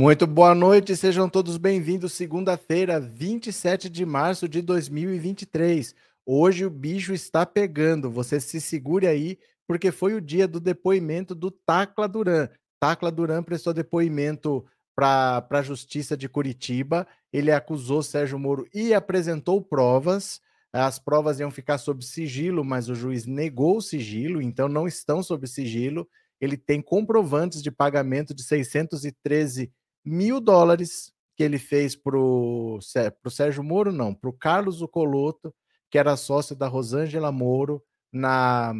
Muito boa noite, sejam todos bem-vindos. Segunda-feira, 27 de março de 2023. Hoje o bicho está pegando. Você se segure aí, porque foi o dia do depoimento do Tacla Duran. Tacla Duran prestou depoimento para a Justiça de Curitiba. Ele acusou Sérgio Moro e apresentou provas. As provas iam ficar sob sigilo, mas o juiz negou o sigilo, então não estão sob sigilo. Ele tem comprovantes de pagamento de 613 mil dólares que ele fez para o Sérgio Moro, não, para o Carlos Ocoloto, que era sócio da Rosângela Moro, na,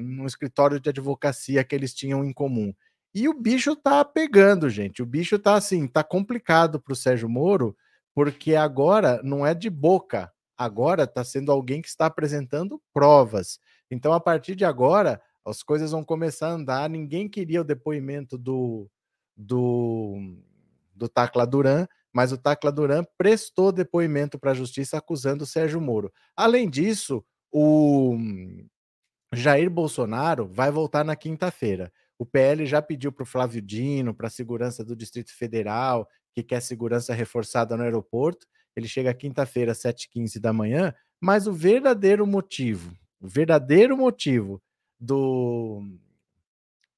no escritório de advocacia que eles tinham em comum. E o bicho tá pegando, gente. O bicho tá assim, tá complicado para o Sérgio Moro, porque agora não é de boca, agora está sendo alguém que está apresentando provas. Então, a partir de agora, as coisas vão começar a andar. Ninguém queria o depoimento do, do do Tacla Duran, mas o Tacla Duran prestou depoimento para a justiça acusando o Sérgio Moro. Além disso, o Jair Bolsonaro vai voltar na quinta-feira. O PL já pediu para o Flávio Dino, para a segurança do Distrito Federal, que quer segurança reforçada no aeroporto. Ele chega quinta-feira, às 7h15 da manhã, mas o verdadeiro motivo, o verdadeiro motivo do,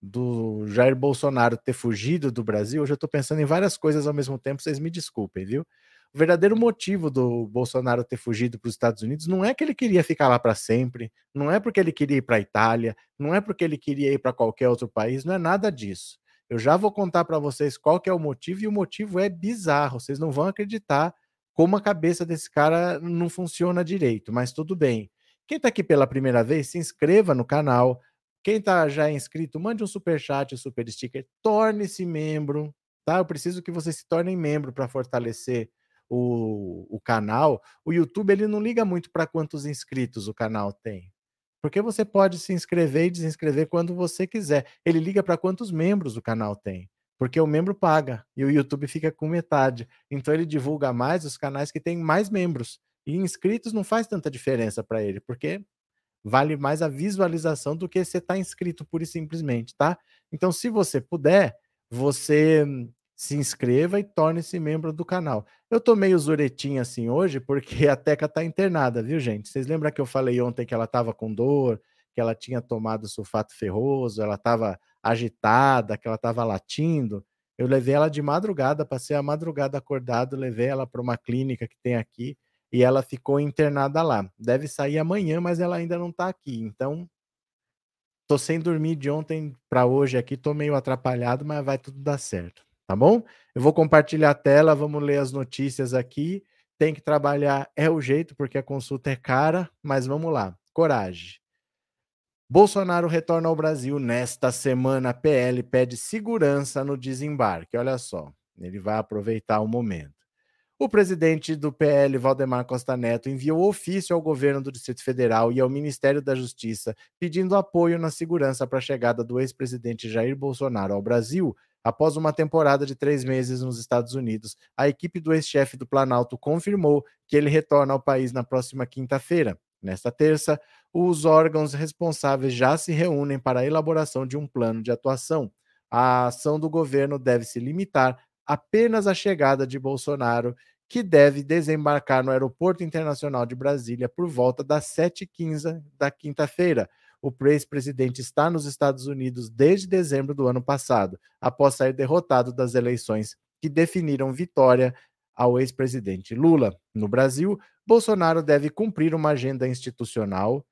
do Jair Bolsonaro ter fugido do Brasil, hoje eu estou pensando em várias coisas ao mesmo tempo, vocês me desculpem, viu? O verdadeiro motivo do Bolsonaro ter fugido para os Estados Unidos não é que ele queria ficar lá para sempre, não é porque ele queria ir para a Itália, não é porque ele queria ir para qualquer outro país, não é nada disso. Eu já vou contar para vocês qual que é o motivo e o motivo é bizarro, vocês não vão acreditar como a cabeça desse cara não funciona direito, mas tudo bem. Quem está aqui pela primeira vez, se inscreva no canal, quem está já inscrito, mande um super chat, um super sticker, torne-se membro, tá? Eu preciso que vocês se tornem membro para fortalecer o, o canal. O YouTube ele não liga muito para quantos inscritos o canal tem. Porque você pode se inscrever e desinscrever quando você quiser. Ele liga para quantos membros o canal tem. Porque o membro paga e o YouTube fica com metade. Então ele divulga mais os canais que têm mais membros. E inscritos não faz tanta diferença para ele, porque vale mais a visualização do que você estar tá inscrito pura e simplesmente, tá? Então, se você puder, você se inscreva e torne-se membro do canal. Eu tô meio zuretinho assim hoje, porque a Teca tá internada, viu, gente? Vocês lembram que eu falei ontem que ela tava com dor, que ela tinha tomado sulfato ferroso, ela tava agitada, que ela tava latindo? Eu levei ela de madrugada, passei a madrugada acordado, levei ela para uma clínica que tem aqui e ela ficou internada lá. Deve sair amanhã, mas ela ainda não está aqui. Então, tô sem dormir de ontem para hoje aqui, tô meio atrapalhado, mas vai tudo dar certo, tá bom? Eu vou compartilhar a tela, vamos ler as notícias aqui. Tem que trabalhar, é o jeito, porque a consulta é cara, mas vamos lá. Coragem. Bolsonaro retorna ao Brasil nesta semana. PL pede segurança no desembarque. Olha só, ele vai aproveitar o momento. O presidente do PL, Valdemar Costa Neto, enviou ofício ao governo do Distrito Federal e ao Ministério da Justiça pedindo apoio na segurança para a chegada do ex-presidente Jair Bolsonaro ao Brasil. Após uma temporada de três meses nos Estados Unidos, a equipe do ex-chefe do Planalto confirmou que ele retorna ao país na próxima quinta-feira. Nesta terça, os órgãos responsáveis já se reúnem para a elaboração de um plano de atuação. A ação do governo deve se limitar apenas à chegada de Bolsonaro que deve desembarcar no Aeroporto Internacional de Brasília por volta das 7h15 da quinta-feira. O ex-presidente está nos Estados Unidos desde dezembro do ano passado, após sair derrotado das eleições que definiram vitória ao ex-presidente Lula. No Brasil, Bolsonaro deve cumprir uma agenda institucional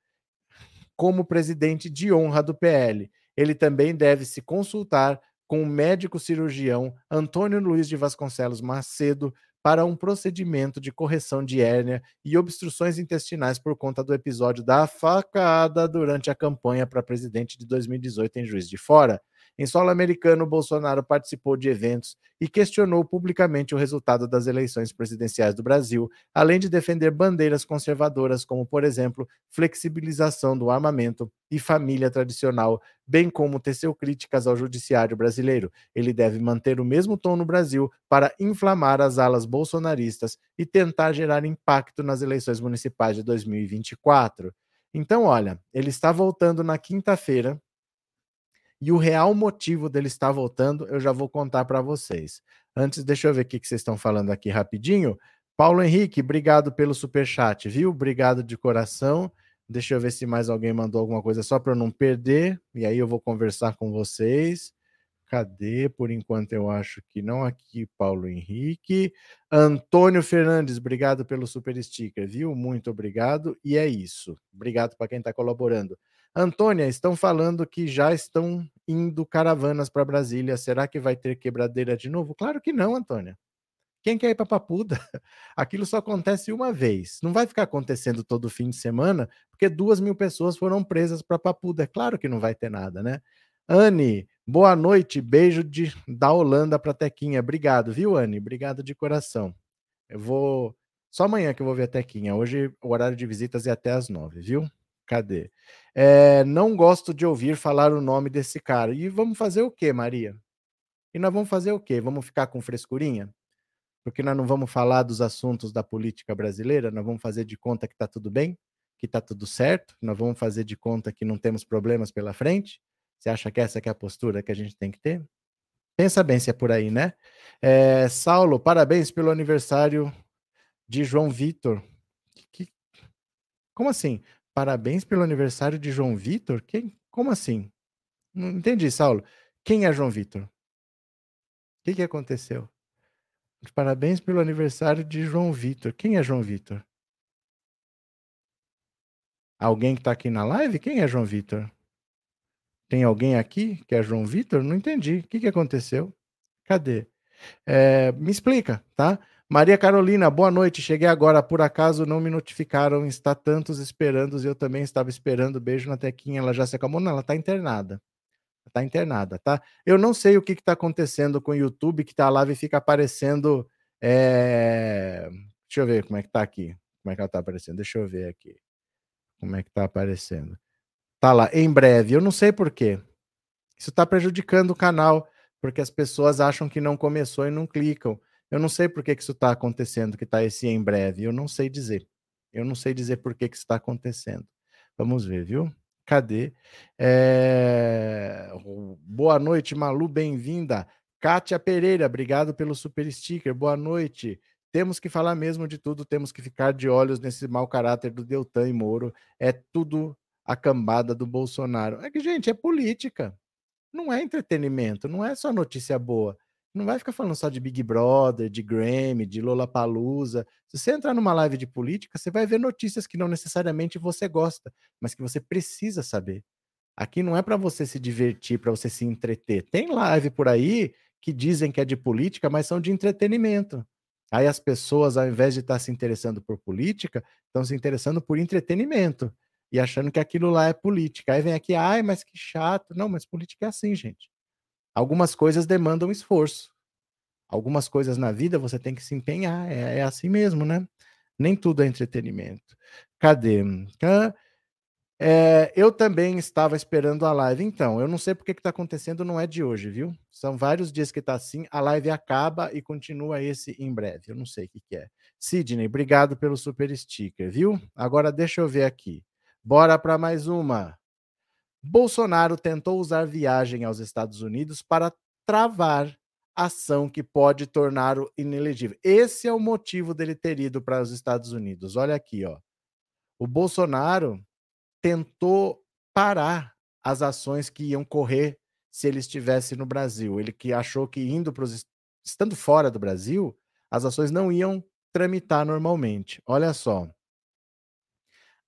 como presidente de honra do PL. Ele também deve se consultar com o médico cirurgião Antônio Luiz de Vasconcelos Macedo para um procedimento de correção de hérnia e obstruções intestinais por conta do episódio da facada durante a campanha para presidente de 2018 em Juiz de Fora. Em solo americano, Bolsonaro participou de eventos e questionou publicamente o resultado das eleições presidenciais do Brasil, além de defender bandeiras conservadoras, como, por exemplo, flexibilização do armamento e família tradicional, bem como teceu críticas ao judiciário brasileiro. Ele deve manter o mesmo tom no Brasil para inflamar as alas bolsonaristas e tentar gerar impacto nas eleições municipais de 2024. Então, olha, ele está voltando na quinta-feira e o real motivo dele estar voltando, eu já vou contar para vocês. Antes, deixa eu ver o que vocês estão falando aqui rapidinho. Paulo Henrique, obrigado pelo super chat, viu? Obrigado de coração. Deixa eu ver se mais alguém mandou alguma coisa só para eu não perder. E aí eu vou conversar com vocês. Cadê? Por enquanto eu acho que não aqui, Paulo Henrique. Antônio Fernandes, obrigado pelo super sticker, viu? Muito obrigado. E é isso. Obrigado para quem está colaborando. Antônia, estão falando que já estão indo caravanas para Brasília. Será que vai ter quebradeira de novo? Claro que não, Antônia. Quem quer ir para Papuda? Aquilo só acontece uma vez. Não vai ficar acontecendo todo fim de semana, porque duas mil pessoas foram presas para Papuda. É claro que não vai ter nada, né? Anne, boa noite. Beijo de, da Holanda para Tequinha. Obrigado, viu, Anne? Obrigado de coração. Eu vou. Só amanhã que eu vou ver a Tequinha. Hoje o horário de visitas é até às nove, viu? Cadê? É, não gosto de ouvir falar o nome desse cara. E vamos fazer o quê, Maria? E nós vamos fazer o quê? Vamos ficar com frescurinha? Porque nós não vamos falar dos assuntos da política brasileira, nós vamos fazer de conta que está tudo bem, que está tudo certo, nós vamos fazer de conta que não temos problemas pela frente. Você acha que essa que é a postura que a gente tem que ter? Pensa bem se é por aí, né? É, Saulo, parabéns pelo aniversário de João Vitor. Que... Como assim? Parabéns pelo aniversário de João Vitor? Quem? Como assim? Não entendi, Saulo. Quem é João Vitor? O que, que aconteceu? Parabéns pelo aniversário de João Vitor. Quem é João Vitor? Alguém que está aqui na live? Quem é João Vitor? Tem alguém aqui que é João Vitor? Não entendi. O que, que aconteceu? Cadê? É, me explica, tá? Maria Carolina, boa noite. Cheguei agora, por acaso não me notificaram. Está tantos esperando e eu também estava esperando. Beijo na tequinha. Ela já se acalmou? Não, ela está internada. Está internada, tá? Eu não sei o que está acontecendo com o YouTube, que tá a live fica aparecendo. É... Deixa eu ver como é que tá aqui. Como é que ela está aparecendo? Deixa eu ver aqui. Como é que está aparecendo? Tá lá, em breve. Eu não sei por quê. Isso está prejudicando o canal, porque as pessoas acham que não começou e não clicam. Eu não sei por que, que isso está acontecendo, que está esse em breve. Eu não sei dizer. Eu não sei dizer por que, que isso está acontecendo. Vamos ver, viu? Cadê? É... Boa noite, Malu, bem-vinda. Kátia Pereira, obrigado pelo super sticker. Boa noite. Temos que falar mesmo de tudo, temos que ficar de olhos nesse mau caráter do Deltan e Moro. É tudo a cambada do Bolsonaro. É que, gente, é política. Não é entretenimento, não é só notícia boa. Não vai ficar falando só de Big Brother, de Grammy, de Lollapalooza. Se você entrar numa live de política, você vai ver notícias que não necessariamente você gosta, mas que você precisa saber. Aqui não é para você se divertir, para você se entreter. Tem live por aí que dizem que é de política, mas são de entretenimento. Aí as pessoas, ao invés de estar se interessando por política, estão se interessando por entretenimento e achando que aquilo lá é política. Aí vem aqui, ai, mas que chato. Não, mas política é assim, gente. Algumas coisas demandam esforço. Algumas coisas na vida você tem que se empenhar. É, é assim mesmo, né? Nem tudo é entretenimento. Cadê? É, eu também estava esperando a live. Então, eu não sei porque que está acontecendo, não é de hoje, viu? São vários dias que está assim. A live acaba e continua esse em breve. Eu não sei o que, que é. Sidney, obrigado pelo super sticker, viu? Agora deixa eu ver aqui. Bora para mais uma. Bolsonaro tentou usar viagem aos Estados Unidos para travar ação que pode torná-lo inelegível. Esse é o motivo dele ter ido para os Estados Unidos. Olha aqui, ó. O Bolsonaro tentou parar as ações que iam correr se ele estivesse no Brasil. Ele que achou que indo para os estando fora do Brasil, as ações não iam tramitar normalmente. Olha só.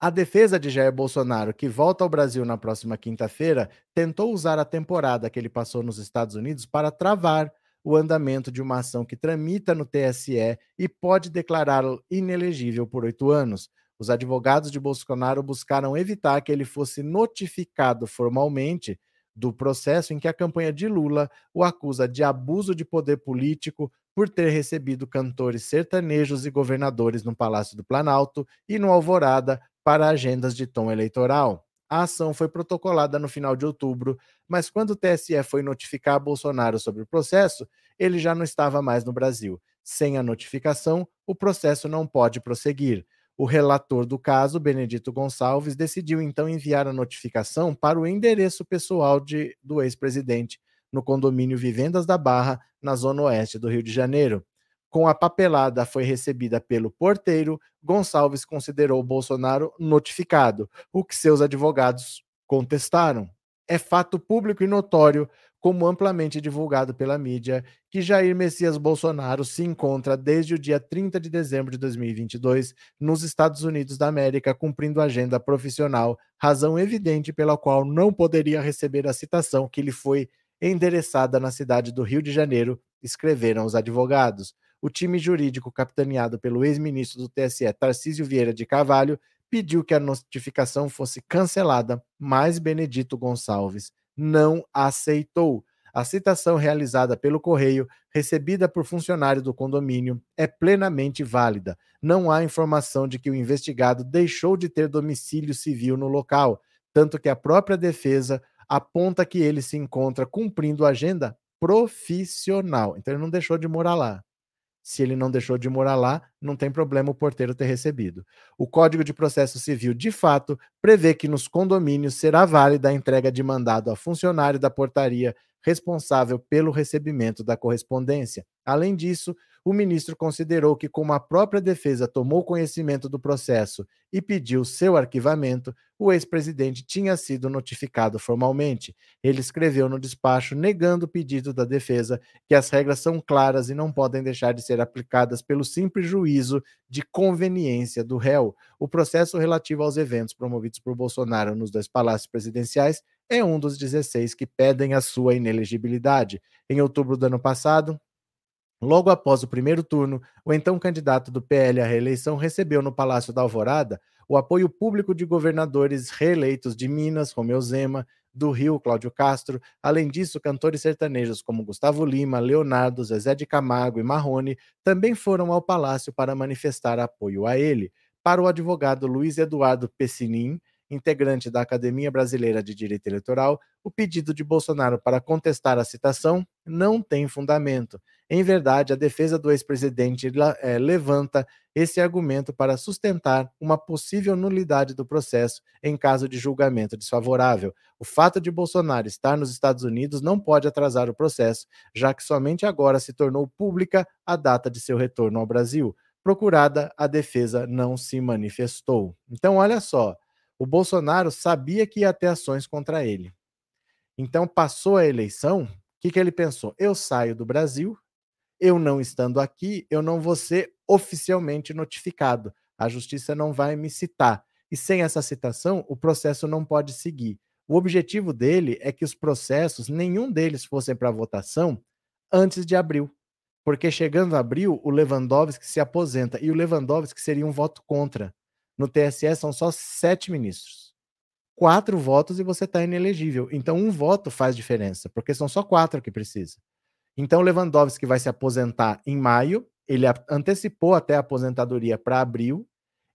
A defesa de Jair Bolsonaro, que volta ao Brasil na próxima quinta-feira, tentou usar a temporada que ele passou nos Estados Unidos para travar o andamento de uma ação que tramita no TSE e pode declará-lo inelegível por oito anos. Os advogados de Bolsonaro buscaram evitar que ele fosse notificado formalmente do processo em que a campanha de Lula o acusa de abuso de poder político por ter recebido cantores sertanejos e governadores no Palácio do Planalto e no Alvorada para agendas de tom eleitoral. A ação foi protocolada no final de outubro, mas quando o TSE foi notificar Bolsonaro sobre o processo, ele já não estava mais no Brasil. Sem a notificação, o processo não pode prosseguir. O relator do caso, Benedito Gonçalves, decidiu então enviar a notificação para o endereço pessoal de, do ex-presidente, no condomínio Vivendas da Barra, na zona oeste do Rio de Janeiro. Com a papelada foi recebida pelo porteiro, Gonçalves considerou Bolsonaro notificado, o que seus advogados contestaram. É fato público e notório, como amplamente divulgado pela mídia, que Jair Messias Bolsonaro se encontra desde o dia 30 de dezembro de 2022 nos Estados Unidos da América, cumprindo agenda profissional, razão evidente pela qual não poderia receber a citação que lhe foi endereçada na cidade do Rio de Janeiro, escreveram os advogados o time jurídico capitaneado pelo ex-ministro do TSE, Tarcísio Vieira de Carvalho, pediu que a notificação fosse cancelada, mas Benedito Gonçalves não aceitou. A citação realizada pelo correio, recebida por funcionário do condomínio, é plenamente válida. Não há informação de que o investigado deixou de ter domicílio civil no local, tanto que a própria defesa aponta que ele se encontra cumprindo agenda profissional. Então ele não deixou de morar lá. Se ele não deixou de morar lá, não tem problema o porteiro ter recebido. O Código de Processo Civil, de fato, prevê que nos condomínios será válida a entrega de mandado a funcionário da portaria responsável pelo recebimento da correspondência. Além disso, o ministro considerou que, como a própria defesa tomou conhecimento do processo e pediu seu arquivamento, o ex-presidente tinha sido notificado formalmente. Ele escreveu no despacho, negando o pedido da defesa, que as regras são claras e não podem deixar de ser aplicadas pelo simples juízo de conveniência do réu. O processo relativo aos eventos promovidos por Bolsonaro nos dois palácios presidenciais é um dos 16 que pedem a sua inelegibilidade. Em outubro do ano passado, Logo após o primeiro turno, o então candidato do PL à reeleição recebeu no Palácio da Alvorada o apoio público de governadores reeleitos de Minas, Romeu Zema, do Rio, Cláudio Castro. Além disso, cantores sertanejos como Gustavo Lima, Leonardo, Zezé de Camargo e Marrone também foram ao palácio para manifestar apoio a ele. Para o advogado Luiz Eduardo Pessinin, integrante da Academia Brasileira de Direito Eleitoral, o pedido de Bolsonaro para contestar a citação não tem fundamento. Em verdade, a defesa do ex-presidente é, levanta esse argumento para sustentar uma possível nulidade do processo em caso de julgamento desfavorável. O fato de Bolsonaro estar nos Estados Unidos não pode atrasar o processo, já que somente agora se tornou pública a data de seu retorno ao Brasil. Procurada, a defesa não se manifestou. Então, olha só. O Bolsonaro sabia que ia ter ações contra ele. Então, passou a eleição, o que, que ele pensou? Eu saio do Brasil, eu não estando aqui, eu não vou ser oficialmente notificado. A justiça não vai me citar. E sem essa citação, o processo não pode seguir. O objetivo dele é que os processos, nenhum deles fossem para votação antes de abril. Porque chegando abril, o Lewandowski se aposenta. E o Lewandowski seria um voto contra. No TSE são só sete ministros. Quatro votos e você está inelegível. Então, um voto faz diferença, porque são só quatro que precisa. Então, Lewandowski vai se aposentar em maio. Ele antecipou até a aposentadoria para abril.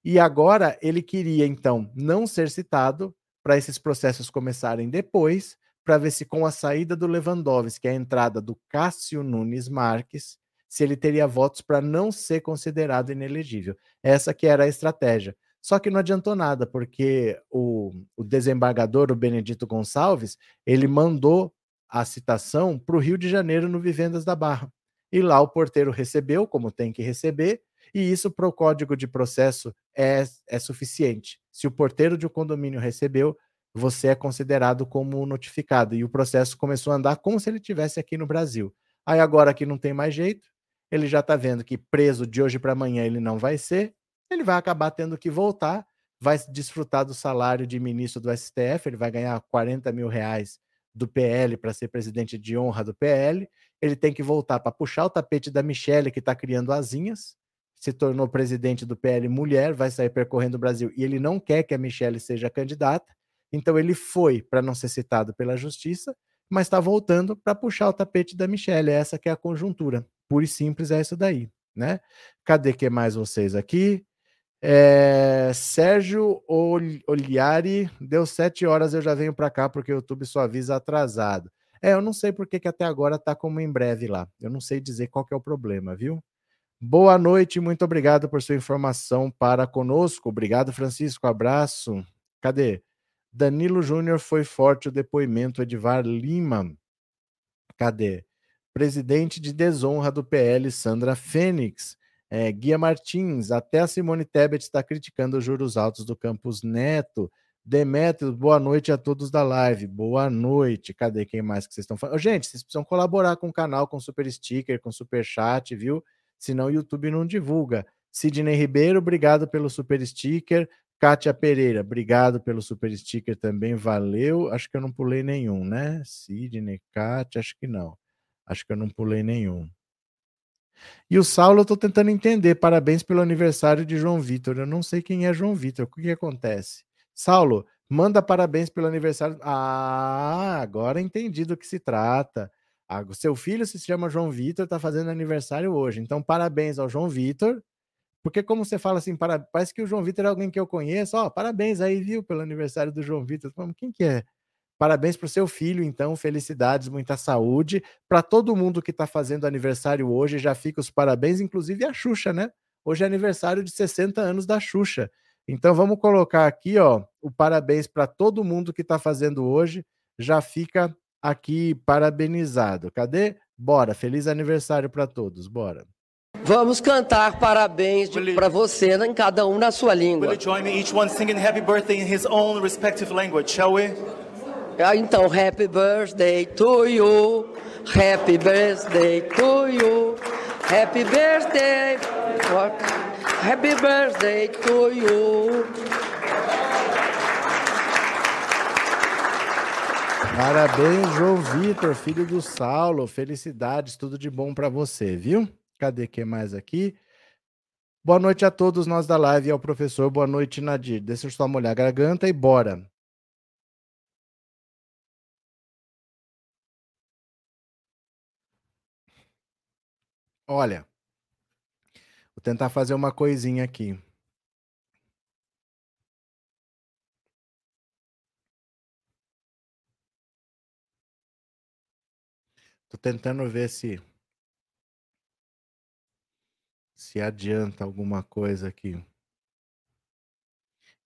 E agora ele queria, então, não ser citado para esses processos começarem depois, para ver se com a saída do Lewandowski, a entrada do Cássio Nunes Marques, se ele teria votos para não ser considerado inelegível. Essa que era a estratégia. Só que não adiantou nada, porque o, o desembargador, o Benedito Gonçalves, ele mandou a citação para o Rio de Janeiro no Vivendas da Barra. E lá o porteiro recebeu, como tem que receber, e isso para o código de processo é, é suficiente. Se o porteiro de um condomínio recebeu, você é considerado como notificado. E o processo começou a andar como se ele tivesse aqui no Brasil. Aí agora que não tem mais jeito, ele já está vendo que preso de hoje para amanhã ele não vai ser, ele vai acabar tendo que voltar, vai desfrutar do salário de ministro do STF, ele vai ganhar 40 mil reais do PL para ser presidente de honra do PL. Ele tem que voltar para puxar o tapete da Michelle, que está criando asinhas, se tornou presidente do PL mulher, vai sair percorrendo o Brasil e ele não quer que a Michelle seja candidata. Então ele foi para não ser citado pela justiça, mas está voltando para puxar o tapete da Michelle. Essa que é a conjuntura. Pura e simples é isso daí, né? Cadê que mais vocês aqui? É, Sérgio Oliari, deu sete horas, eu já venho para cá porque o YouTube só avisa atrasado. É, eu não sei por que até agora tá como em breve lá. Eu não sei dizer qual que é o problema, viu? Boa noite, muito obrigado por sua informação para conosco. Obrigado, Francisco. Abraço. Cadê? Danilo Júnior foi forte o depoimento Edvar Lima. Cadê? Presidente de desonra do PL, Sandra Fênix. É, Guia Martins, até a Simone Tebet está criticando os juros altos do Campus Neto. Demetrios, boa noite a todos da live. Boa noite. Cadê quem mais que vocês estão falando? Gente, vocês precisam colaborar com o canal, com super sticker, com super chat, viu? Senão o YouTube não divulga. Sidney Ribeiro, obrigado pelo super sticker. Kátia Pereira, obrigado pelo super sticker também, valeu. Acho que eu não pulei nenhum, né? Sidney, Kátia, acho que não. Acho que eu não pulei nenhum. E o Saulo, eu tô tentando entender. Parabéns pelo aniversário de João Vitor. Eu não sei quem é João Vitor. O que, que acontece? Saulo, manda parabéns pelo aniversário. Ah, agora entendi do que se trata. Ah, seu filho se chama João Vitor, está fazendo aniversário hoje. Então, parabéns ao João Vitor. Porque, como você fala assim, para... parece que o João Vitor é alguém que eu conheço. Ó, oh, parabéns aí, viu, pelo aniversário do João Vitor. Quem que é? Parabéns para o seu filho, então, felicidades, muita saúde. Para todo mundo que está fazendo aniversário hoje, já fica os parabéns, inclusive a Xuxa, né? Hoje é aniversário de 60 anos da Xuxa. Então vamos colocar aqui, ó, o parabéns para todo mundo que está fazendo hoje. Já fica aqui parabenizado. Cadê? Bora, feliz aniversário para todos, bora. Vamos cantar parabéns para você, em cada um na sua língua. Will you join me each one singing happy birthday in his own respective language, shall we? Ah, então, happy birthday to you. Happy birthday to you. Happy birthday. Happy birthday to you. Parabéns, João Vitor, filho do Saulo. Felicidades, tudo de bom para você, viu? Cadê que mais aqui? Boa noite a todos nós da live e ao professor. Boa noite, Nadir. Deixa eu só molhar a garganta e bora. Olha, vou tentar fazer uma coisinha aqui. Tô tentando ver se se adianta alguma coisa aqui.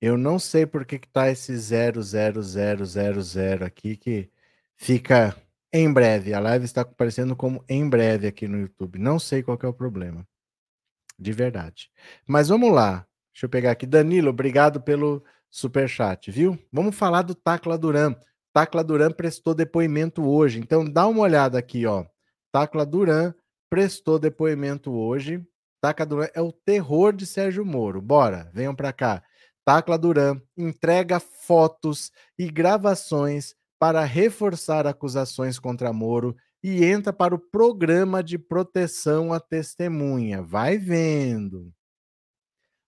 Eu não sei por que que tá esse 00000 aqui que fica em breve. A live está aparecendo como em breve aqui no YouTube. Não sei qual é o problema. De verdade. Mas vamos lá. Deixa eu pegar aqui. Danilo, obrigado pelo super chat, viu? Vamos falar do Tacla Duran. Tacla Duran prestou depoimento hoje. Então dá uma olhada aqui, ó. Tacla Duran prestou depoimento hoje. Tacla Duran é o terror de Sérgio Moro. Bora, venham para cá. Tacla Duran entrega fotos e gravações para reforçar acusações contra Moro e entra para o programa de proteção à testemunha. Vai vendo.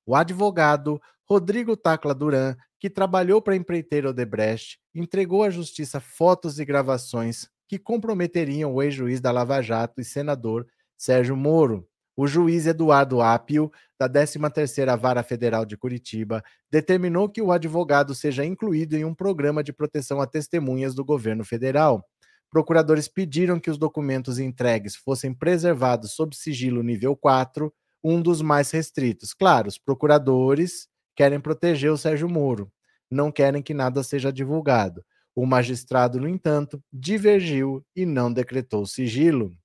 O advogado Rodrigo Tacla Duran, que trabalhou para a empreiteira Odebrecht, entregou à justiça fotos e gravações que comprometeriam o ex-juiz da Lava Jato e senador Sérgio Moro. O juiz Eduardo Apio, da 13ª Vara Federal de Curitiba, determinou que o advogado seja incluído em um programa de proteção a testemunhas do governo federal. Procuradores pediram que os documentos entregues fossem preservados sob sigilo nível 4, um dos mais restritos. Claro, os procuradores querem proteger o Sérgio Moro, não querem que nada seja divulgado. O magistrado, no entanto, divergiu e não decretou sigilo.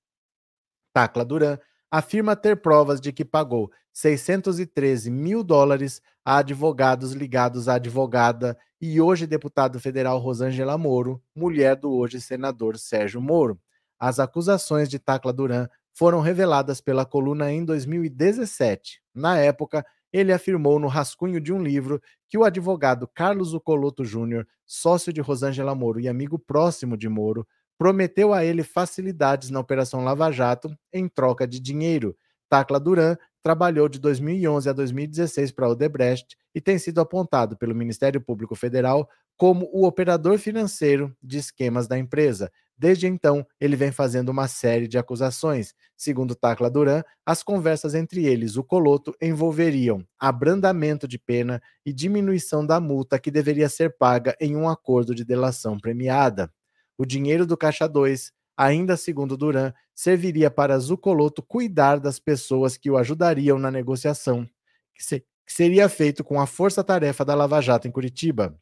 Tacla Duran afirma ter provas de que pagou 613 mil dólares a advogados ligados à advogada e hoje deputado federal Rosângela Moro, mulher do hoje senador Sérgio Moro. As acusações de Tacla Duran foram reveladas pela coluna em 2017. Na época, ele afirmou no rascunho de um livro que o advogado Carlos Ucoloto Júnior, sócio de Rosângela Moro e amigo próximo de Moro, prometeu a ele facilidades na Operação Lava Jato em troca de dinheiro. Tacla Duran trabalhou de 2011 a 2016 para Odebrecht e tem sido apontado pelo Ministério Público Federal como o operador financeiro de esquemas da empresa. Desde então, ele vem fazendo uma série de acusações. Segundo Tacla Duran, as conversas entre eles, o Coloto, envolveriam abrandamento de pena e diminuição da multa que deveria ser paga em um acordo de delação premiada. O dinheiro do Caixa 2, ainda segundo Duran, serviria para Zucoloto cuidar das pessoas que o ajudariam na negociação, que, se, que seria feito com a força-tarefa da Lava Jato em Curitiba.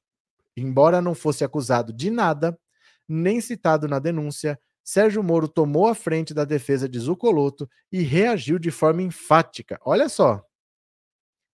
Embora não fosse acusado de nada, nem citado na denúncia, Sérgio Moro tomou a frente da defesa de Zucoloto e reagiu de forma enfática. Olha só.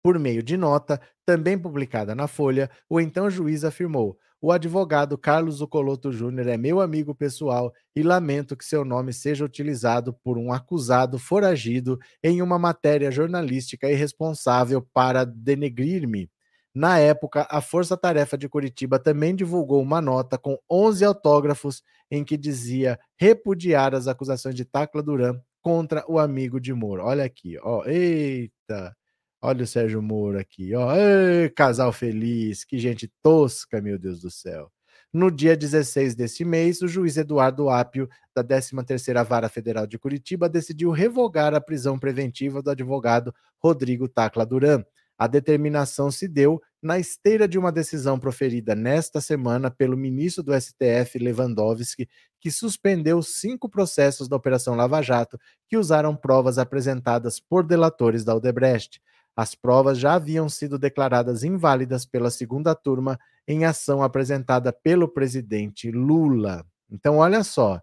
Por meio de nota, também publicada na Folha, o então juiz afirmou: o advogado Carlos Zucoloto Júnior é meu amigo pessoal e lamento que seu nome seja utilizado por um acusado foragido em uma matéria jornalística irresponsável para denegrir-me. Na época, a Força Tarefa de Curitiba também divulgou uma nota com 11 autógrafos em que dizia repudiar as acusações de Tacla Duran contra o amigo de Moro. Olha aqui, ó. Eita! Olha o Sérgio Moro aqui, ó. Ei, casal feliz, que gente tosca, meu Deus do céu. No dia 16 deste mês, o juiz Eduardo Apio, da 13ª Vara Federal de Curitiba, decidiu revogar a prisão preventiva do advogado Rodrigo Tacla Duran. A determinação se deu na esteira de uma decisão proferida nesta semana pelo ministro do STF, Lewandowski, que suspendeu cinco processos da Operação Lava Jato que usaram provas apresentadas por delatores da Odebrecht. As provas já haviam sido declaradas inválidas pela segunda turma em ação apresentada pelo presidente Lula. Então, olha só,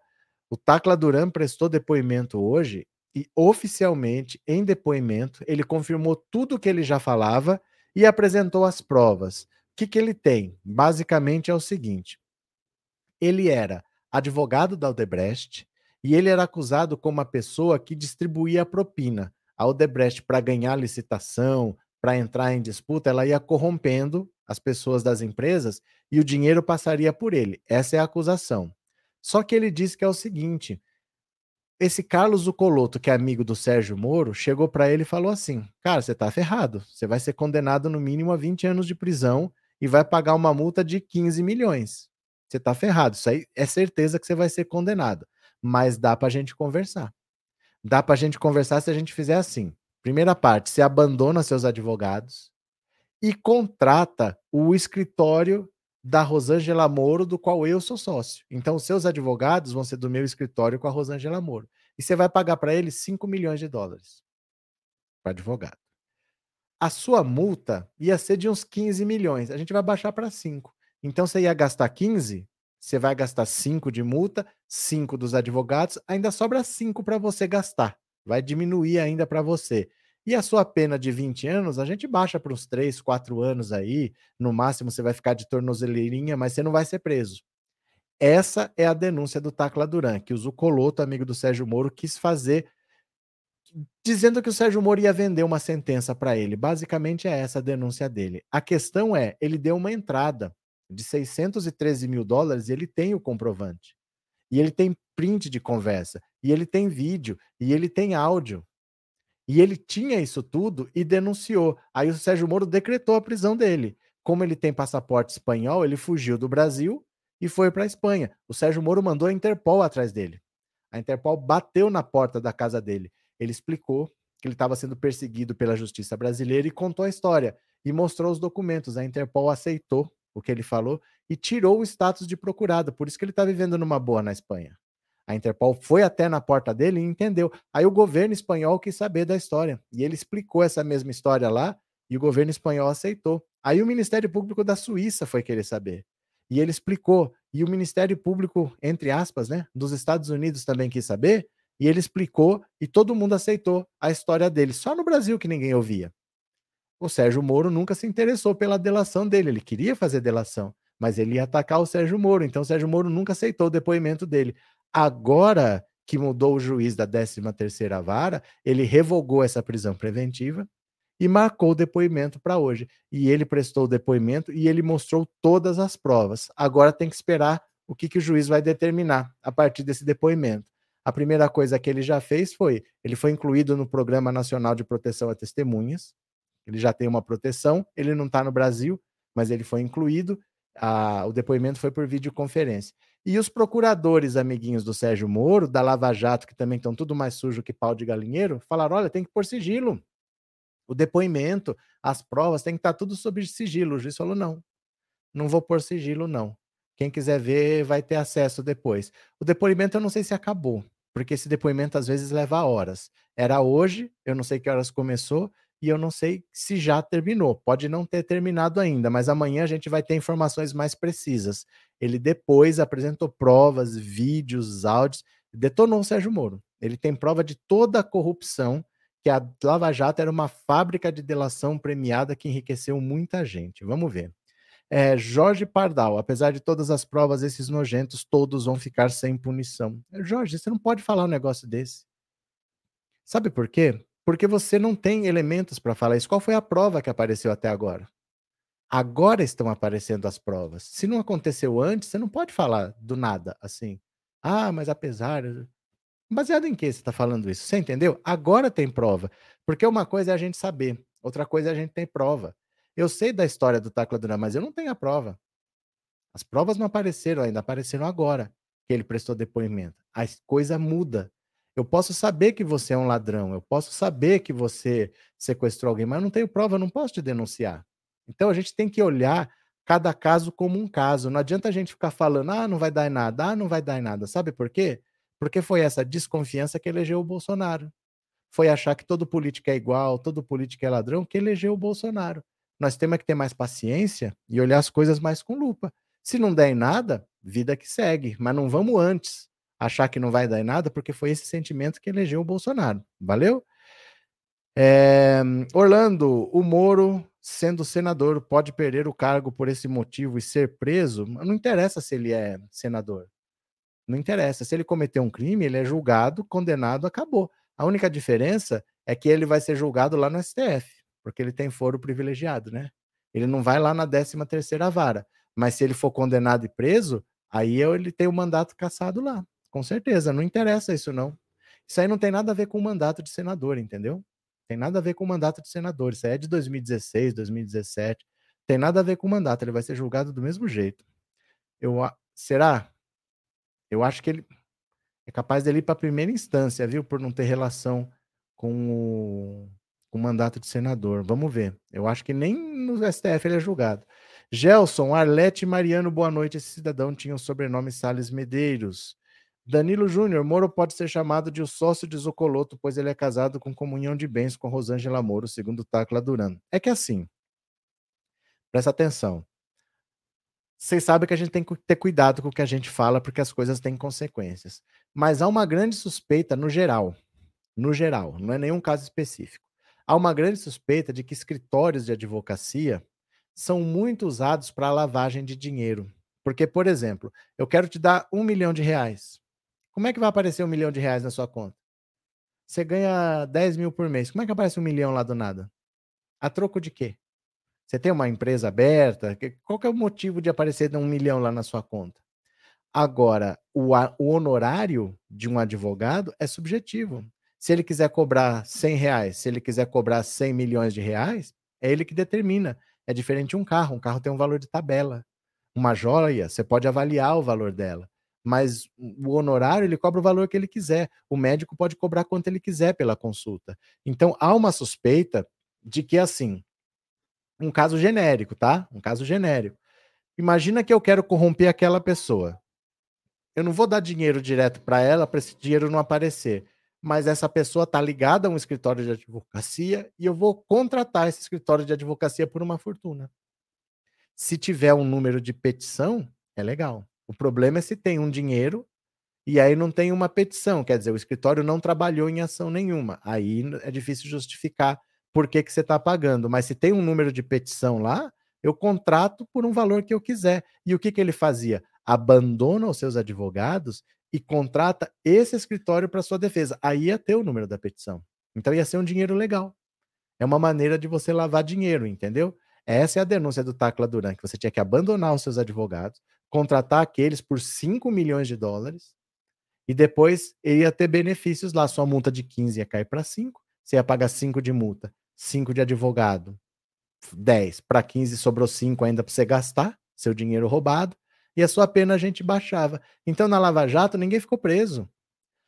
o Tacla Duran prestou depoimento hoje e, oficialmente, em depoimento, ele confirmou tudo o que ele já falava e apresentou as provas. O que, que ele tem? Basicamente é o seguinte: ele era advogado da Odebrecht e ele era acusado como uma pessoa que distribuía a propina a Odebrecht, para ganhar licitação, para entrar em disputa, ela ia corrompendo as pessoas das empresas e o dinheiro passaria por ele. Essa é a acusação. Só que ele diz que é o seguinte: esse Carlos Zucoloto, que é amigo do Sérgio Moro, chegou para ele e falou assim: Cara, você está ferrado. Você vai ser condenado no mínimo a 20 anos de prisão e vai pagar uma multa de 15 milhões. Você está ferrado. Isso aí é certeza que você vai ser condenado. Mas dá para a gente conversar. Dá para a gente conversar se a gente fizer assim. Primeira parte, você abandona seus advogados e contrata o escritório da Rosângela Moro, do qual eu sou sócio. Então, seus advogados vão ser do meu escritório com a Rosângela Moro. E você vai pagar para eles 5 milhões de dólares para advogado. A sua multa ia ser de uns 15 milhões. A gente vai baixar para 5. Então, você ia gastar 15, você vai gastar 5 de multa, 5 dos advogados, ainda sobra 5 para você gastar. Vai diminuir ainda para você. E a sua pena de 20 anos, a gente baixa para uns 3, 4 anos aí. No máximo você vai ficar de tornozeleirinha, mas você não vai ser preso. Essa é a denúncia do Tacla Duran, que o Zucoloto, amigo do Sérgio Moro, quis fazer, dizendo que o Sérgio Moro ia vender uma sentença para ele. Basicamente é essa a denúncia dele. A questão é, ele deu uma entrada de 613 mil dólares, ele tem o comprovante. E ele tem print de conversa, e ele tem vídeo, e ele tem áudio. E ele tinha isso tudo e denunciou. Aí o Sérgio Moro decretou a prisão dele. Como ele tem passaporte espanhol, ele fugiu do Brasil e foi para a Espanha. O Sérgio Moro mandou a Interpol atrás dele. A Interpol bateu na porta da casa dele. Ele explicou que ele estava sendo perseguido pela justiça brasileira e contou a história e mostrou os documentos. A Interpol aceitou o que ele falou, e tirou o status de procurado. Por isso que ele está vivendo numa boa na Espanha. A Interpol foi até na porta dele e entendeu. Aí o governo espanhol quis saber da história. E ele explicou essa mesma história lá, e o governo espanhol aceitou. Aí o Ministério Público da Suíça foi querer saber. E ele explicou. E o Ministério Público, entre aspas, né, dos Estados Unidos também quis saber. E ele explicou e todo mundo aceitou a história dele. Só no Brasil que ninguém ouvia. O Sérgio Moro nunca se interessou pela delação dele, ele queria fazer delação, mas ele ia atacar o Sérgio Moro, então o Sérgio Moro nunca aceitou o depoimento dele. Agora que mudou o juiz da 13ª vara, ele revogou essa prisão preventiva e marcou o depoimento para hoje. E ele prestou o depoimento e ele mostrou todas as provas. Agora tem que esperar o que, que o juiz vai determinar a partir desse depoimento. A primeira coisa que ele já fez foi, ele foi incluído no Programa Nacional de Proteção a Testemunhas, ele já tem uma proteção, ele não está no Brasil, mas ele foi incluído. A, o depoimento foi por videoconferência. E os procuradores, amiguinhos do Sérgio Moro, da Lava Jato, que também estão tudo mais sujo que pau de galinheiro, falaram: olha, tem que pôr sigilo. O depoimento, as provas, tem que estar tá tudo sob sigilo. O juiz falou: não, não vou pôr sigilo, não. Quem quiser ver vai ter acesso depois. O depoimento eu não sei se acabou, porque esse depoimento às vezes leva horas. Era hoje, eu não sei que horas começou, e eu não sei se já terminou. Pode não ter terminado ainda, mas amanhã a gente vai ter informações mais precisas. Ele depois apresentou provas, vídeos, áudios, detonou o Sérgio Moro. Ele tem prova de toda a corrupção, que a Lava Jato era uma fábrica de delação premiada que enriqueceu muita gente. Vamos ver. É, Jorge Pardal, apesar de todas as provas, esses nojentos todos vão ficar sem punição. Jorge, você não pode falar um negócio desse. Sabe por quê? Porque você não tem elementos para falar isso. Qual foi a prova que apareceu até agora? Agora estão aparecendo as provas. Se não aconteceu antes, você não pode falar do nada assim. Ah, mas apesar. Baseado em que você está falando isso? Você entendeu? Agora tem prova. Porque uma coisa é a gente saber, outra coisa é a gente ter prova. Eu sei da história do Tacla Duran, mas eu não tenho a prova. As provas não apareceram ainda, apareceram agora que ele prestou depoimento. A coisa muda. Eu posso saber que você é um ladrão, eu posso saber que você sequestrou alguém, mas eu não tenho prova, eu não posso te denunciar. Então a gente tem que olhar cada caso como um caso. Não adianta a gente ficar falando, ah, não vai dar em nada, ah, não vai dar em nada. Sabe por quê? Porque foi essa desconfiança que elegeu o Bolsonaro. Foi achar que todo político é igual, todo político é ladrão, que elegeu o Bolsonaro. Nós temos que ter mais paciência e olhar as coisas mais com lupa. Se não der em nada, vida que segue. Mas não vamos antes achar que não vai dar em nada, porque foi esse sentimento que elegeu o Bolsonaro. Valeu? É, Orlando, o Moro, sendo senador, pode perder o cargo por esse motivo e ser preso? Não interessa se ele é senador. Não interessa. Se ele cometeu um crime, ele é julgado, condenado, acabou. A única diferença é que ele vai ser julgado lá no STF porque ele tem foro privilegiado, né? Ele não vai lá na 13 terceira vara, mas se ele for condenado e preso, aí ele tem o mandato cassado lá, com certeza, não interessa isso não. Isso aí não tem nada a ver com o mandato de senador, entendeu? Tem nada a ver com o mandato de senador, isso aí é de 2016, 2017, tem nada a ver com o mandato, ele vai ser julgado do mesmo jeito. Eu, será? Eu acho que ele é capaz dele ir para a primeira instância, viu? Por não ter relação com o, com mandato de senador. Vamos ver. Eu acho que nem no STF ele é julgado. Gelson, Arlete Mariano, boa noite. Esse cidadão tinha o sobrenome Sales Medeiros. Danilo Júnior, Moro pode ser chamado de o sócio de Zocoloto, pois ele é casado com comunhão de bens com Rosângela Moro, segundo Tacla Duran. É que assim, presta atenção. Vocês sabem que a gente tem que ter cuidado com o que a gente fala, porque as coisas têm consequências. Mas há uma grande suspeita no geral. No geral, não é nenhum caso específico há uma grande suspeita de que escritórios de advocacia são muito usados para lavagem de dinheiro. Porque, por exemplo, eu quero te dar um milhão de reais. Como é que vai aparecer um milhão de reais na sua conta? Você ganha 10 mil por mês. Como é que aparece um milhão lá do nada? A troco de quê? Você tem uma empresa aberta? Qual é o motivo de aparecer um milhão lá na sua conta? Agora, o, o honorário de um advogado é subjetivo. Se ele quiser cobrar 100 reais, se ele quiser cobrar 100 milhões de reais, é ele que determina. É diferente de um carro. Um carro tem um valor de tabela. Uma joia, você pode avaliar o valor dela. Mas o honorário, ele cobra o valor que ele quiser. O médico pode cobrar quanto ele quiser pela consulta. Então, há uma suspeita de que, assim, um caso genérico, tá? Um caso genérico. Imagina que eu quero corromper aquela pessoa. Eu não vou dar dinheiro direto para ela para esse dinheiro não aparecer mas essa pessoa está ligada a um escritório de advocacia e eu vou contratar esse escritório de advocacia por uma fortuna. Se tiver um número de petição, é legal. O problema é se tem um dinheiro e aí não tem uma petição, quer dizer, o escritório não trabalhou em ação nenhuma. Aí é difícil justificar por que, que você está pagando. Mas se tem um número de petição lá, eu contrato por um valor que eu quiser. E o que, que ele fazia? Abandona os seus advogados e contrata esse escritório para sua defesa. Aí ia ter o número da petição. Então ia ser um dinheiro legal. É uma maneira de você lavar dinheiro, entendeu? Essa é a denúncia do Tacla Duran, que você tinha que abandonar os seus advogados, contratar aqueles por 5 milhões de dólares e depois ia ter benefícios lá. Sua multa de 15 ia cair para 5, você ia pagar 5 de multa, 5 de advogado, 10 para 15 sobrou 5 ainda para você gastar, seu dinheiro roubado e a sua pena a gente baixava. Então, na Lava Jato, ninguém ficou preso.